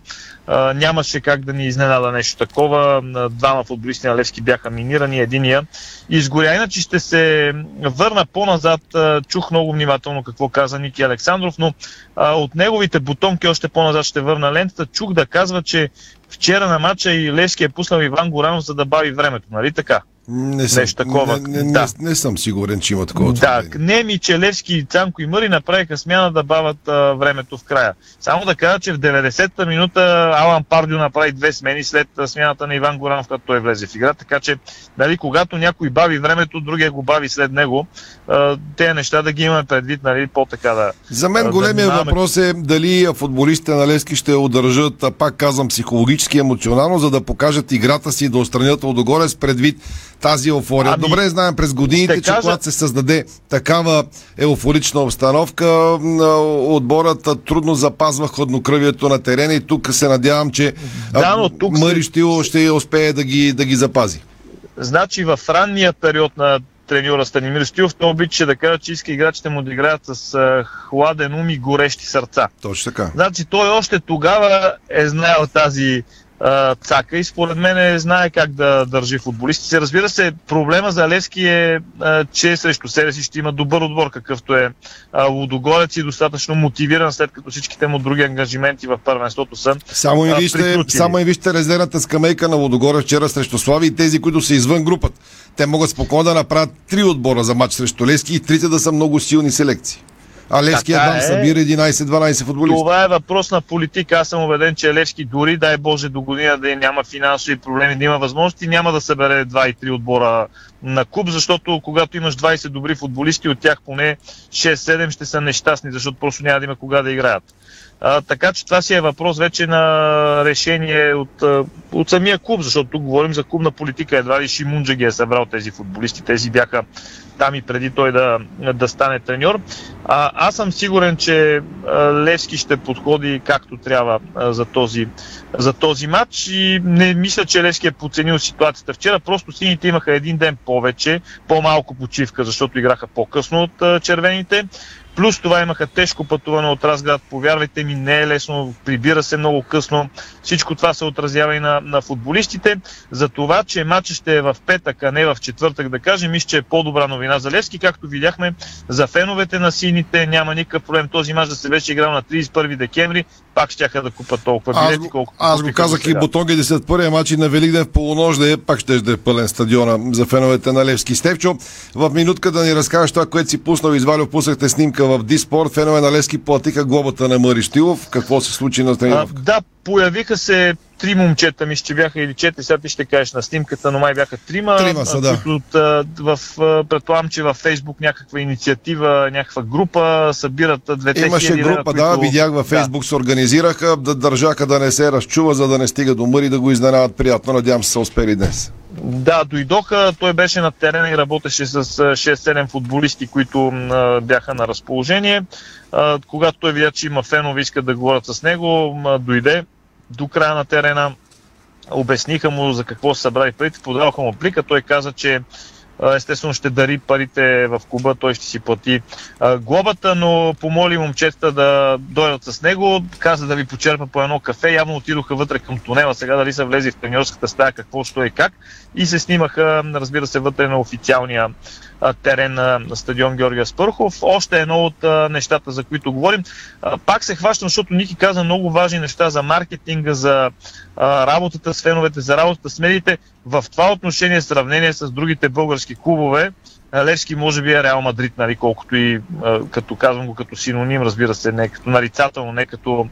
нямаше как да ни изненада нещо такова. Двама футболисти на Левски бяха минирани, единия изгоря. Иначе ще се върна по-назад. Чух много внимателно какво каза Ники Александров, но от неговите бутонки още по-назад ще върна лентата. Чух да казва, че вчера на матча и Левски е пуснал Иван Горанов, за да бави времето. Нали така? Не съм, Нещо такова. Не, не, Да. не, не съм сигурен, че има такова. Да, Неми, Челевски, Цанко и Мъри направиха смяна да бават а, времето в края. Само да кажа, че в 90-та минута Алан Пардио направи две смени след смяната на Иван Горанов, като той влезе в игра. Така че, нали, когато някой бави времето, другия го бави след него. А, те неща да ги имаме предвид, нали, по-така да. За мен да големия внимаваме. въпрос е дали футболистите на Левски ще удържат, а пак казвам, психологически, емоционално, за да покажат играта си, да отстранят Лодогорец предвид тази еуфория. Ами, Добре знаем през годините, че кажа- когато се създаде такава еуфорична обстановка, отборът трудно запазва хладнокръвието на терена и тук се надявам, че Да, но тук Мъри се- ще успее да ги, да ги запази. Значи в ранния период на треньора Станимир Стилов, той обичаше да каже, че иска играчите му да играят с а, хладен ум и горещи сърца. Точно така. Значи той още тогава е знаел тази а, цака и според мен е знае как да държи футболистите. Разбира се, проблема за Левски е, а, че срещу себе си ще има добър отбор, какъвто е а, Лудогорец и достатъчно мотивиран, след като всичките му други ангажименти в първенството са Само и вижте, само и вижте резервната скамейка на Лодогорец вчера срещу Слави и тези, които са извън групата. Те могат спокойно да направят три отбора за матч срещу Лески и трите да са много силни селекции. А Левски Така едва е. събира 11-12 футболисти. Това е въпрос на политика. Аз съм убеден, че Левски дори, дай Боже, до година да няма финансови проблеми, да има възможности, няма да събере 2 и 3 отбора на куп, защото когато имаш 20 добри футболисти, от тях поне 6-7 ще са нещастни, защото просто няма да има кога да играят. А, така че това си е въпрос вече на решение от, от самия клуб, защото тук говорим за клубна политика. Едва ли Шимунджа ги е събрал тези футболисти. Тези бяха там и преди той да, да стане треньор. А, аз съм сигурен, че Левски ще подходи както трябва за, този, за този матч и не мисля, че Левски е подценил ситуацията вчера. Просто сините имаха един ден повече, по-малко почивка, защото играха по-късно от червените. Плюс това имаха тежко пътуване от Разград. Повярвайте ми, не е лесно, прибира се много късно. Всичко това се отразява и на, на футболистите. За това, че матчът ще е в петък, а не в четвъртък, да кажем, мисля, че е по-добра новина за Левски. Както видяхме, за феновете на сините няма никакъв проблем. Този мач да се беше играл на 31 декември, пак ще да купат толкова Аз, билети, го- колкото аз го казах и. Бутонги 10 матч и на Великден в полунощ пак ще е пълен стадиона за феновете на Левски. Стевчо, в минутка да ни разкажеш това, което си пуснал, извалил, пуснахте снимка в Диспорт. Фенове на Левски платиха глобата на Мари Штилов. Какво се случи на А, тренировка? да, появиха се три момчета, мисля, че бяха или четири, сега ти ще кажеш на снимката, но май бяха трима. Трима са, а, да. които от, а, в, а, предполагам, че във Фейсбук някаква инициатива, някаква група събират двете Имаше хиляди група, лева, да, които- видях във Фейсбук се организираха, да държаха да не се разчува, за да не стига до Мъри да го изненадат приятно. Надявам се са успели днес. Да, дойдоха, той беше на терена и работеше с а, 6-7 футболисти, които бяха на разположение. Когато той видя, че има фенове, искат да говорят с него, дойде до края на терена, обясниха му за какво са събрали парите, подаваха му плика, той каза, че естествено ще дари парите в клуба, той ще си плати глобата, но помоли момчета да дойдат с него, каза да ви почерпа по едно кафе, явно отидоха вътре към тунела, сега дали са влезли в треньорската стая, какво, що и как, и се снимаха, разбира се, вътре на официалния терен на, стадион Георгия Спърхов. Още едно от нещата, за които говорим. Пак се хващам, защото Ники каза много важни неща за маркетинга, за работата с феновете, за работата с медиите. В това отношение, в сравнение с другите български клубове, Левски може би е Реал Мадрид, нали, колкото и като казвам го като синоним, разбира се, не като нарицателно, не като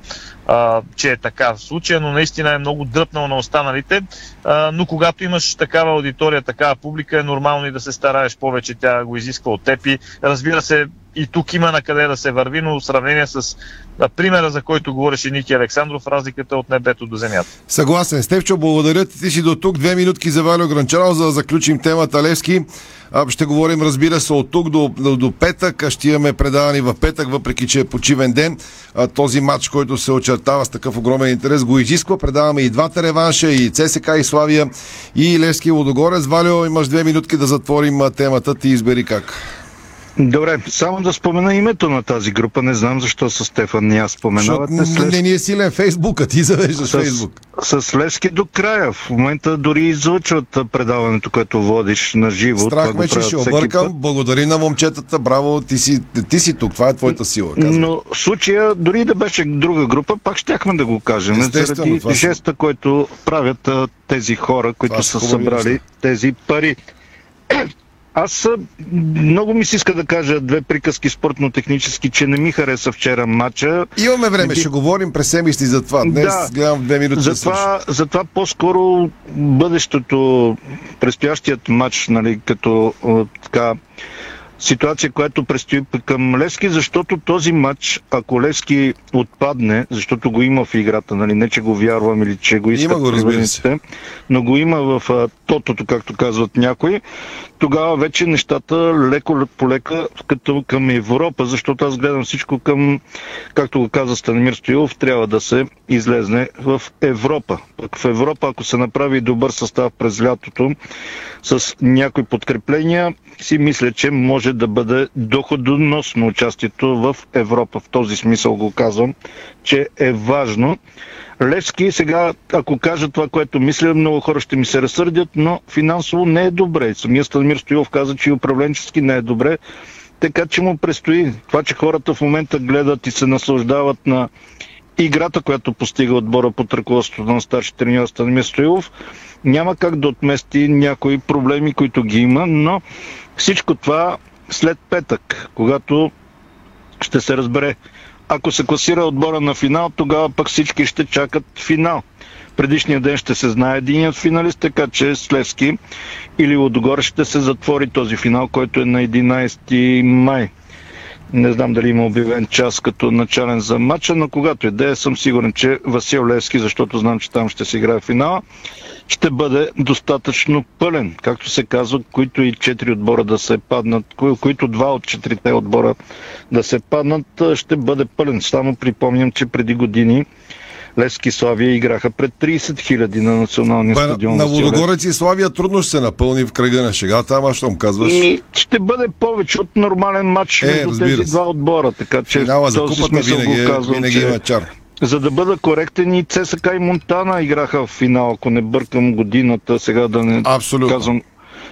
а, че е така в случая, но наистина е много дръпнал на останалите. А, но когато имаш такава аудитория, такава публика, е нормално и да се стараеш повече, тя го изисква от теб и разбира се, и тук има на къде да се върви, но в сравнение с а, примера, за който говореше Ники Александров, разликата е от небето до земята. Съгласен. Стевчо, благодаря ти. Ти си до тук. Две минутки за Валио Гранчаров, за да заключим темата Левски. Ще говорим, разбира се, от тук до, до, до петък. Ще имаме предавани в петък, въпреки че е почивен ден. Този матч, който се очертава с такъв огромен интерес, го изисква. Предаваме и двата реванша, и ЦСК, и Славия, и Левски и Лодогорец. Валио, имаш две минутки да затворим темата. Ти избери как. Добре, само да спомена името на тази група. Не знам защо с Стефан не я споменавате. Защото не ни е силен Фейсбука. Ти завеждаш Фейсбук. С, с Левски до края. В момента дори излъчват предаването, което водиш на живо. Страх ме, че ще объркам. Благодари на момчетата. Браво, ти си, ти си тук. Това е твоята сила. казвам. Но в случая, дори да беше друга група, пак щяхме да го кажем. Заради това жеста, който правят тези хора, които са събрали неща. тези пари. Аз много ми се иска да кажа две приказки спортно-технически, че не ми хареса вчера матча. Имаме време, ще говорим през седмици за това. Днес Да. гледам две минути да свършим. Затова, затова по-скоро бъдещето, предстоящият матч, нали, като така ситуация, която предстои към Левски, защото този матч, ако Левски отпадне, защото го има в играта, нали, не че го вярвам или че го искат Има го, разбира се. но го има в а, тотото, както казват някои, тогава вече нещата леко по лека като към Европа, защото аз гледам всичко към, както го каза Станимир Стоилов, трябва да се излезне в Европа. Пък в Европа, ако се направи добър състав през лятото с някои подкрепления, си мисля, че може да бъде доходоносно участието в Европа. В този смисъл го казвам, че е важно. Левски сега, ако кажа това, което мисля, много хора ще ми се разсърдят, но финансово не е добре. Самия Станимир Стоилов каза, че и управленчески не е добре, така че му предстои. Това, че хората в момента гледат и се наслаждават на играта, която постига отбора под ръководството на старши треньор Станимир Стоилов, няма как да отмести някои проблеми, които ги има, но всичко това след петък, когато ще се разбере. Ако се класира отбора на финал, тогава пък всички ще чакат финал. Предишния ден ще се знае единият финалист, така че с Левски или Лодогор ще се затвори този финал, който е на 11 май. Не знам дали има обявен час като начален за матча, но когато идея съм сигурен, че Васил Левски, защото знам, че там ще се играе финала, ще бъде достатъчно пълен. Както се казва, които и четири отбора да се паднат, кои- които два от четирите отбора да се паднат, ще бъде пълен. Само припомням, че преди години Левски и Славия играха пред 30 хиляди на националния Бе, стадион. на. Лудогорец и Славия трудно ще се напълни в кръга на шегата, ама щом казваш... И ще бъде повече от нормален матч Е, между тези се. два отбора. Така че Финала за купата винаги, е- го казвам, винаги че има чар. за да бъда коректен и ЦСКА и Монтана играха в финал, ако не бъркам годината, сега да не Абсолютно. казвам.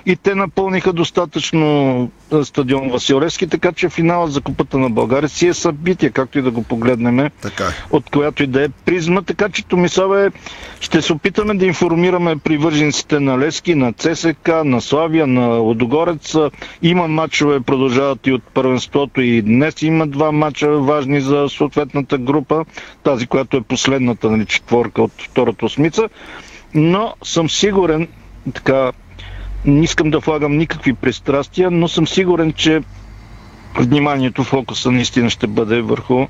И те напълниха достатъчно стадион Василевски, така че финалът за Купата на България си е събитие, както и да го погледнем, така е. от която и да е призма. Така че Томиславе, ще се опитаме да информираме привържениците на Лески, на ЦСК, на Славия, на Лодогорец. Има матчове, продължават и от първенството и днес има два матча важни за съответната група, тази, която е последната нали, четворка от втората осмица. Но съм сигурен, така, не искам да влагам никакви пристрастия, но съм сигурен, че вниманието, фокуса наистина ще бъде върху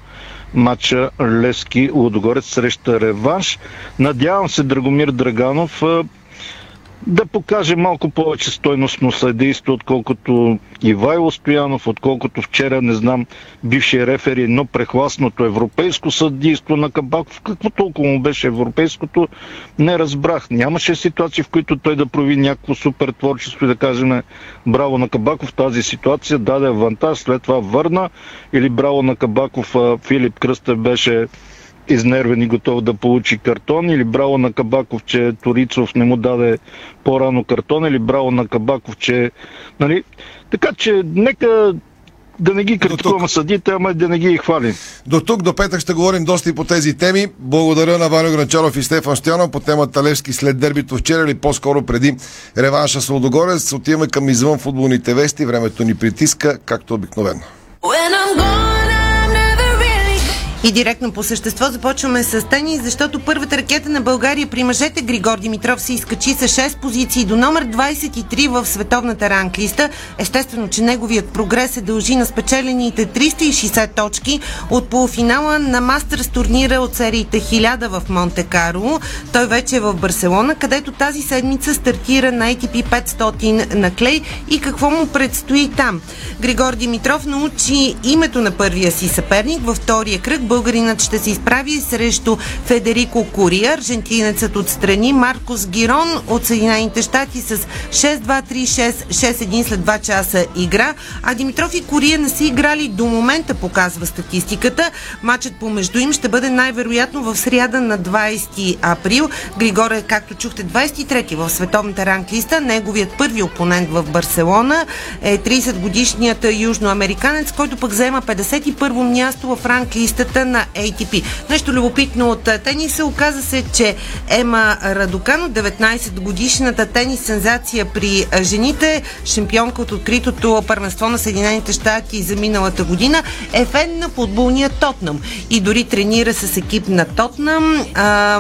матча Лески Лудогорец среща реванш. Надявам се Драгомир Драганов да покаже малко повече стойностно съдейство, отколкото Ивайло Стоянов, отколкото вчера, не знам, бившия рефери, едно прехласното европейско съдийство на Кабаков. Какво толкова му беше европейското, не разбрах. Нямаше ситуации, в които той да прояви някакво супер творчество и да кажем браво на Кабаков тази ситуация, даде авантаж, след това върна или браво на Кабаков, Филип Кръстев беше изнервен и готов да получи картон или браво на Кабаков, че Торицов не му даде по-рано картон или браво на Кабаков, че... Нали? Така че нека да не ги критикуваме съдите, ама да не ги и хвалим. До тук, до петък ще говорим доста и по тези теми. Благодаря на Ваня Гранчаров и Стефан Стоянов по темата Левски след дербито вчера или по-скоро преди реванша с Лодогорец. Отиваме към извън футболните вести. Времето ни притиска, както обикновено. И директно по същество започваме с тенис, защото първата ракета на България при мъжете Григор Димитров се изкачи с 6 позиции до номер 23 в световната ранглиста. Естествено, че неговият прогрес се дължи на спечелените 360 точки от полуфинала на Мастерс турнира от сериите 1000 в Монте Карло. Той вече е в Барселона, където тази седмица стартира на ATP 500 на клей и какво му предстои там. Григор Димитров научи името на първия си съперник във втория кръг. Българинът ще се изправи срещу Федерико Курия. Аржентинецът отстрани Маркос Гирон от Съединените щати с 6-2-3-6, 6-1 след 2 часа игра. А Димитров и Курия не са играли до момента, показва статистиката. Матчът помежду им ще бъде най-вероятно в сряда на 20 април. Григор е, както чухте, 23 в световната ранглиста. Неговият първи опонент в Барселона е 30 годишният южноамериканец, който пък заема 51 място в ранглистата на ATP. Нещо любопитно от тениса оказа се, че Ема Радокано, 19 годишната тенис сензация при жените, шампионка от откритото първенство на Съединените щати за миналата година, е фен на футболния Тотнам и дори тренира с екип на Тотнам а,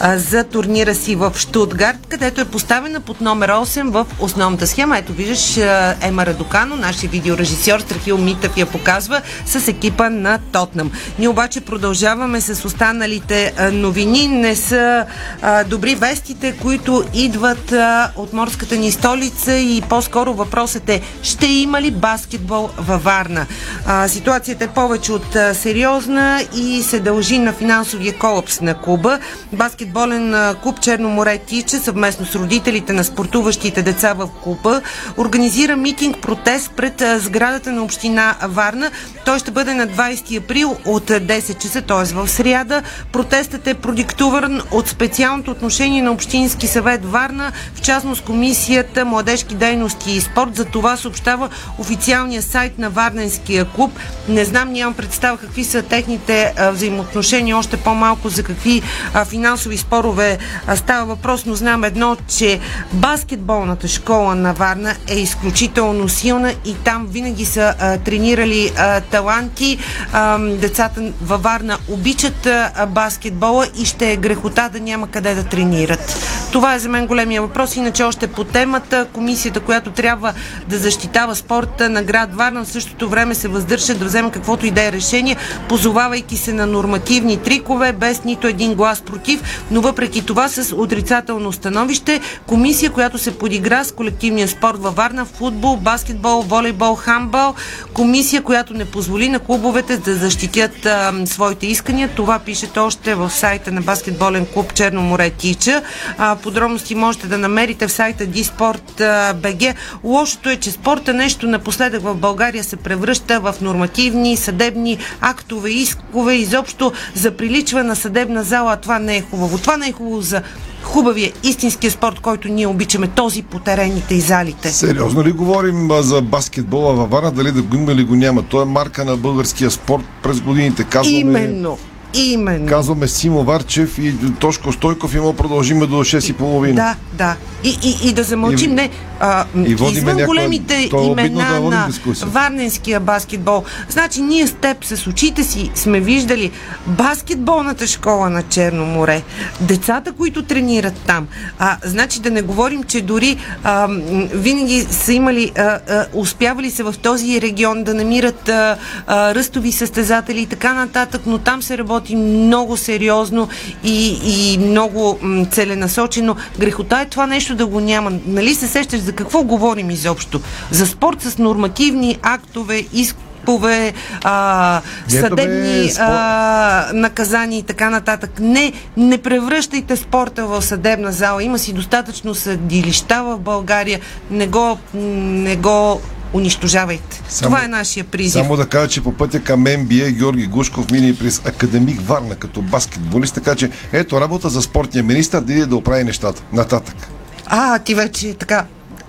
а, за турнира си в Штутгарт, където е поставена под номер 8 в основната схема. Ето виждаш Ема Радокано, нашия видеорежисьор Страхил Митъв я показва с екипа на Тотнам. Ние обаче продължаваме с останалите новини. Не са добри вестите, които идват от морската ни столица и по-скоро въпросът е ще има ли баскетбол във Варна? Ситуацията е повече от сериозна и се дължи на финансовия колапс на клуба. Баскетболен клуб Черно море Тича съвместно с родителите на спортуващите деца в клуба организира митинг протест пред сградата на община Варна. Той ще бъде на 20 април от 10 часа, т.е. в сряда. Протестът е продиктуван от специалното отношение на Общински съвет Варна, в частност комисията Младежки дейности и спорт. За това съобщава официалния сайт на Варненския клуб. Не знам, нямам представа какви са техните взаимоотношения, още по-малко за какви финансови спорове става въпрос, но знам едно, че баскетболната школа на Варна е изключително силна и там винаги са тренирали таланти. А, децата във Варна обичат баскетбола и ще е грехота да няма къде да тренират. Това е за мен големия въпрос. Иначе още по темата, комисията, която трябва да защитава спорта на град Варна, в същото време се въздържа да вземе каквото и да е решение, позовавайки се на нормативни трикове, без нито един глас против, но въпреки това с отрицателно становище. Комисия, която се подигра с колективния спорт във Варна, футбол, баскетбол, волейбол, хамбал. Комисия, която не позволи на клубовете да защитят а, своите искания. Това пишете още в сайта на баскетболен клуб Черно море Тича. А, подробности можете да намерите в сайта БГ. Лошото е, че спорта нещо напоследък в България се превръща в нормативни, съдебни актове, искове, изобщо за приличва на съдебна зала, това не е хубаво. Това не е хубаво за хубавия истинския спорт, който ние обичаме, този по терените и залите. Сериозно ли говорим а, за баскетбола във Варна, дали да го има или го няма? Той е марка на българския спорт през годините. Казваме, Именно. Именно. Казваме Симо Варчев и Тошко Стойков и му продължиме до 6.30. Да, да. И, и, и да замълчим. И- не, а, и извън някаква- големите е имена да на дискусия. варненския баскетбол. Значи ние с теб с очите си сме виждали баскетболната школа на Черно море. Децата, които тренират там. А, значи да не говорим, че дори а, винаги са имали, а, а, успявали се в този регион да намират а, а, ръстови състезатели и така нататък, но там се работи много сериозно и, и много м, целенасочено. Грехота е това нещо да го няма. Нали се сещаш за какво говорим изобщо? За спорт с нормативни актове, искове, а, бе, съдебни спор- а, наказания и така нататък. Не, не превръщайте спорта в съдебна зала. Има си достатъчно съдилища в България. Не го, не го унищожавайте. Само- Това е нашия призив. Само да кажа, че по пътя към МБА Георги Гушков мини през Академик Варна като баскетболист, така че ето работа за спортния министр да иде да оправи нещата. Нататък. А, ти вече така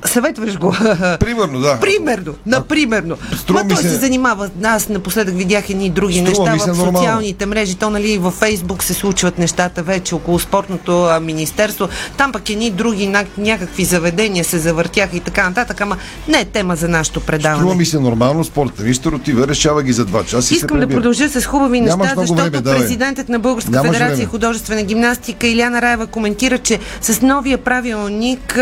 съветваш го. Примерно, да. Примерно, напримерно. Ма той се- се занимава. Аз напоследък видях едни други Струва неща в нормално. социалните мрежи. То, нали, във Фейсбук се случват нещата вече около спортното а, министерство. Там пък едни други ня- някакви заведения се завъртяха и така нататък. Ама не е тема за нашето предаване. Струва ми се нормално, спортен министр отива, решава ги за два часа. Искам да продължа с хубави Нямаш неща, много защото време, президентът на Българска Нямаш федерация време. художествена гимнастика Иляна Раева коментира, че с новия правилник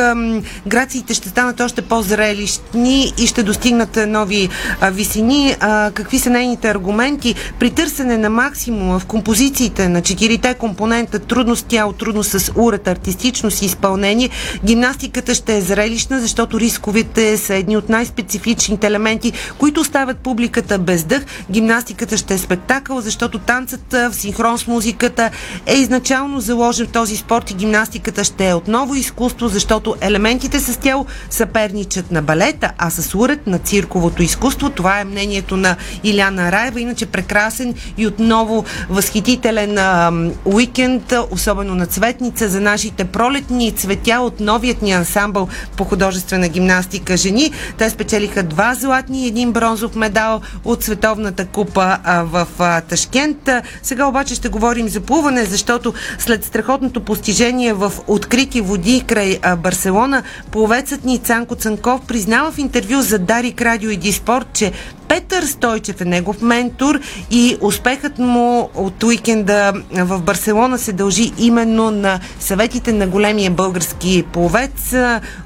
грациите ще станат още по-зрелищни и ще достигнат нови висини. Какви са нейните аргументи? При търсене на максимума в композициите на четирите компонента трудност тяло, трудност с уред, артистичност и изпълнение, гимнастиката ще е зрелищна, защото рисковете са едни от най-специфичните елементи, които оставят публиката без дъх. Гимнастиката ще е спектакъл, защото танцът в синхрон с музиката е изначално заложен в този спорт и гимнастиката ще е отново изкуство, защото елементите с тяло съперничат на балета, а с уред на цирковото изкуство. Това е мнението на Иляна Раева. Иначе прекрасен и отново възхитителен а, уикенд, особено на Цветница за нашите пролетни цветя от новият ни ансамбъл по художествена гимнастика жени. Те спечелиха два златни и един бронзов медал от Световната купа а, в а, Ташкент. Сега обаче ще говорим за плуване, защото след страхотното постижение в открити води край а, Барселона, пловецът ни Цанко Цанков признава в интервю за Дарик Радио и Диспорт, че Петър Стойчев е негов ментор и успехът му от уикенда в Барселона се дължи именно на съветите на големия български пловец.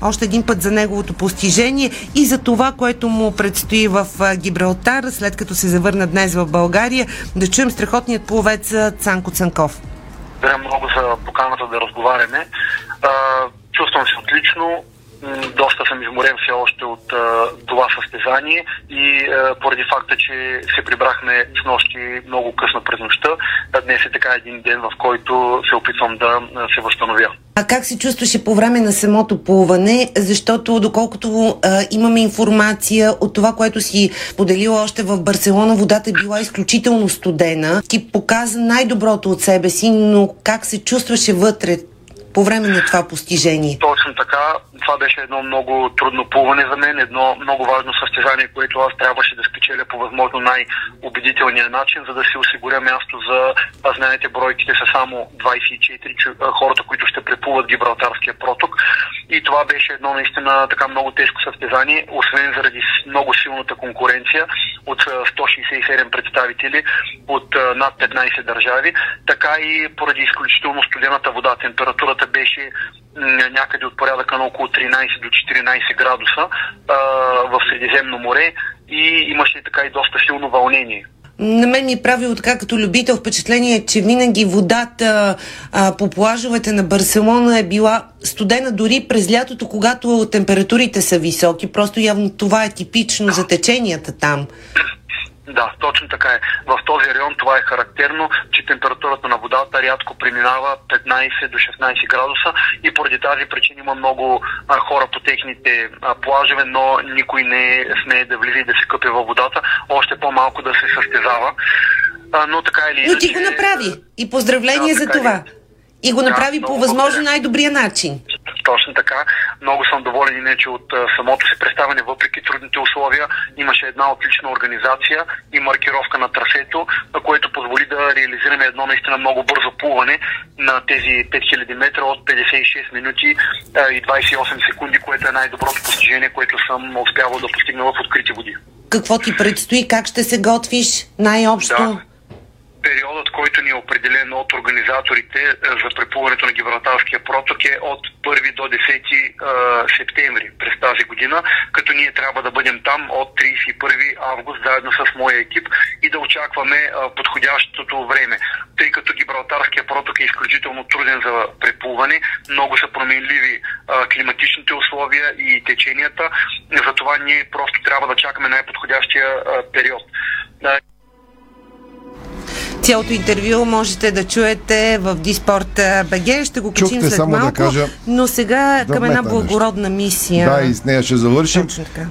Още един път за неговото постижение и за това, което му предстои в Гибралтар, след като се завърна днес в България. Да чуем страхотният пловец Цанко Цанков. Благодаря много за поканата да разговаряме. А, чувствам се отлично доста съм изморен все още от а, това състезание и а, поради факта, че се прибрахме с нощи много късно през нощта, а днес е така един ден, в който се опитвам да се възстановя. А как се чувстваше по време на самото плуване? Защото доколкото а, имаме информация от това, което си поделила още в Барселона, водата е била изключително студена. Ти показа най-доброто от себе си, но как се чувстваше вътре по време на това постижение? Точно така. Това беше едно много трудно плуване за мен, едно много важно състезание, което аз трябваше да спечеля по възможно най-убедителния начин, за да си осигуря място за, а знаете, бройките са само 24 хората, които ще преплуват Гибралтарския проток. И това беше едно наистина така много тежко състезание, освен заради много силната конкуренция от 167 представители от над 15 държави, така и поради изключително студената вода. Температурата беше някъде от порядъка на около 13 до 14 градуса а, в Средиземно море и имаше така и доста силно вълнение. На мен ми правило така като любител впечатление, че винаги водата а, по плажовете на Барселона е била студена дори през лятото, когато температурите са високи. Просто явно това е типично за теченията там. Да, точно така е. В този район това е характерно, че температурата на водата рядко преминава 15 до 16 градуса и поради тази причина има много а, хора по техните а, плажове, но никой не смее да влезе да се къпе във водата, още по-малко да се състезава. А, но така или иначе... Но ти го направи и поздравление да, за това. И го да, направи по възможно най-добрия начин. Точно така. Много съм доволен иначе от самото си представяне, въпреки трудните условия. Имаше една отлична организация и маркировка на трасето, което позволи да реализираме едно наистина много бързо плуване на тези 5000 метра от 56 минути и 28 секунди, което е най-доброто постижение, което съм успявал да постигна в открити води. Какво ти предстои? Как ще се готвиш най-общо? Да периодът, който ни е определен от организаторите е, за преплуването на Гибралтарския проток е от 1 до 10 е, септември през тази година, като ние трябва да бъдем там от 31 август заедно с моя екип и да очакваме е, подходящото време. Тъй като Гибралтарския проток е изключително труден за преплуване, много са променливи климатичните условия и теченията, затова ние просто трябва да чакаме най-подходящия период. Цялото интервю можете да чуете в Диспорт БГ. Ще го качим след само малко. Да кажа, но сега да към една благородна нещо. мисия. Да, и с нея ще завършим.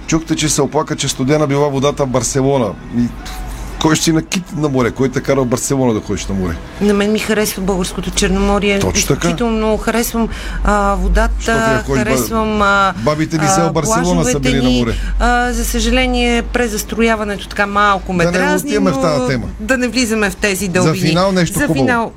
Чухте, че се оплака, че студена била водата в Барселона. И кой ще си на кит на море? Кой те кара в Барселона да ходиш на море? На мен ми харесва българското Черноморие. Точно Изключително харесвам а, водата, харесвам а, Бабите ни се в Барселона са били на море. А, за съжаление, презастрояването така малко ме да дразни, не в тази тема. да не влизаме в тези дълбини. За финал нещо за хубаво. Финал,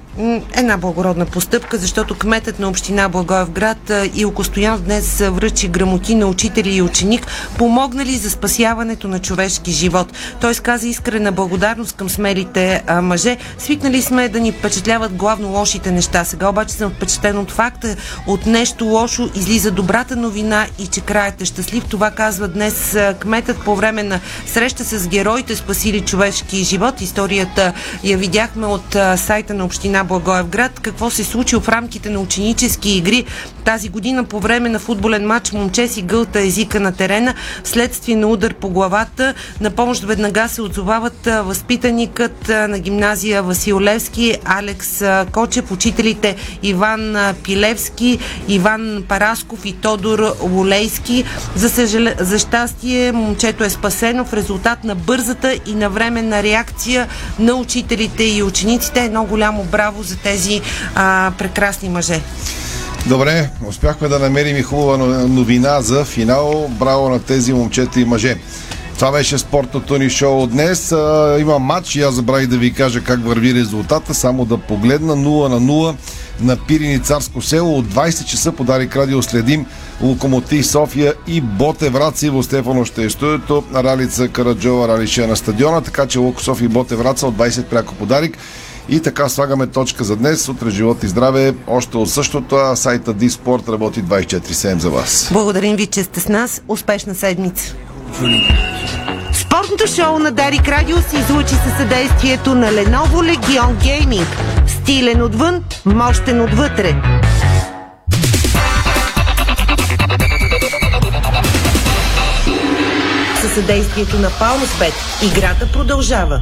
една благородна постъпка, защото кметът на община Благоевград Илко Стоян днес връчи грамоти на учители и ученик, помогнали за спасяването на човешки живот. Той сказа искрена благодарност към смелите а, мъже. Свикнали сме да ни впечатляват главно лошите неща. Сега обаче съм впечатлен от факта, от нещо лошо излиза добрата новина и че краят е щастлив. Това казва днес кметът по време на среща с героите, спасили човешки живот. Историята я видяхме от а, сайта на община Благоевград. Какво се случи в рамките на ученически игри тази година по време на футболен матч момче си гълта езика на терена, вследствие на удар по главата. На помощ веднага се отзовават възпитаникът на гимназия Васил Левски, Алекс Кочев, учителите Иван Пилевски, Иван Парасков и Тодор Лолейски. За, съжал... за щастие, момчето е спасено в резултат на бързата и навременна реакция на учителите и учениците. Едно голямо браво за тези а, прекрасни мъже. Добре, успяхме да намерим и хубава новина за финал. Браво на тези момчета и мъже. Това беше спортното ни шоу днес. А, има матч и аз забравих да ви кажа как върви резултата. Само да погледна 0 на 0 на Пирини Царско село. От 20 часа по Дарик Радио следим Локомотив София и Боте Враца. Иво Стефано ще е студиото. Ралица Караджова Ралише на стадиона. Така че Локо София и Боте Враца от 20 пряко подарик. И така слагаме точка за днес. Утре живот и здраве. Още от същото, а сайта Диспорт работи 24-7 за вас. Благодарим ви, че сте с нас. Успешна седмица! Спортното шоу на Дарик Радио се излучи със съдействието на Lenovo Legion Gaming. Стилен отвън, мощен отвътре. Със съдействието на Палмсбет. Играта продължава.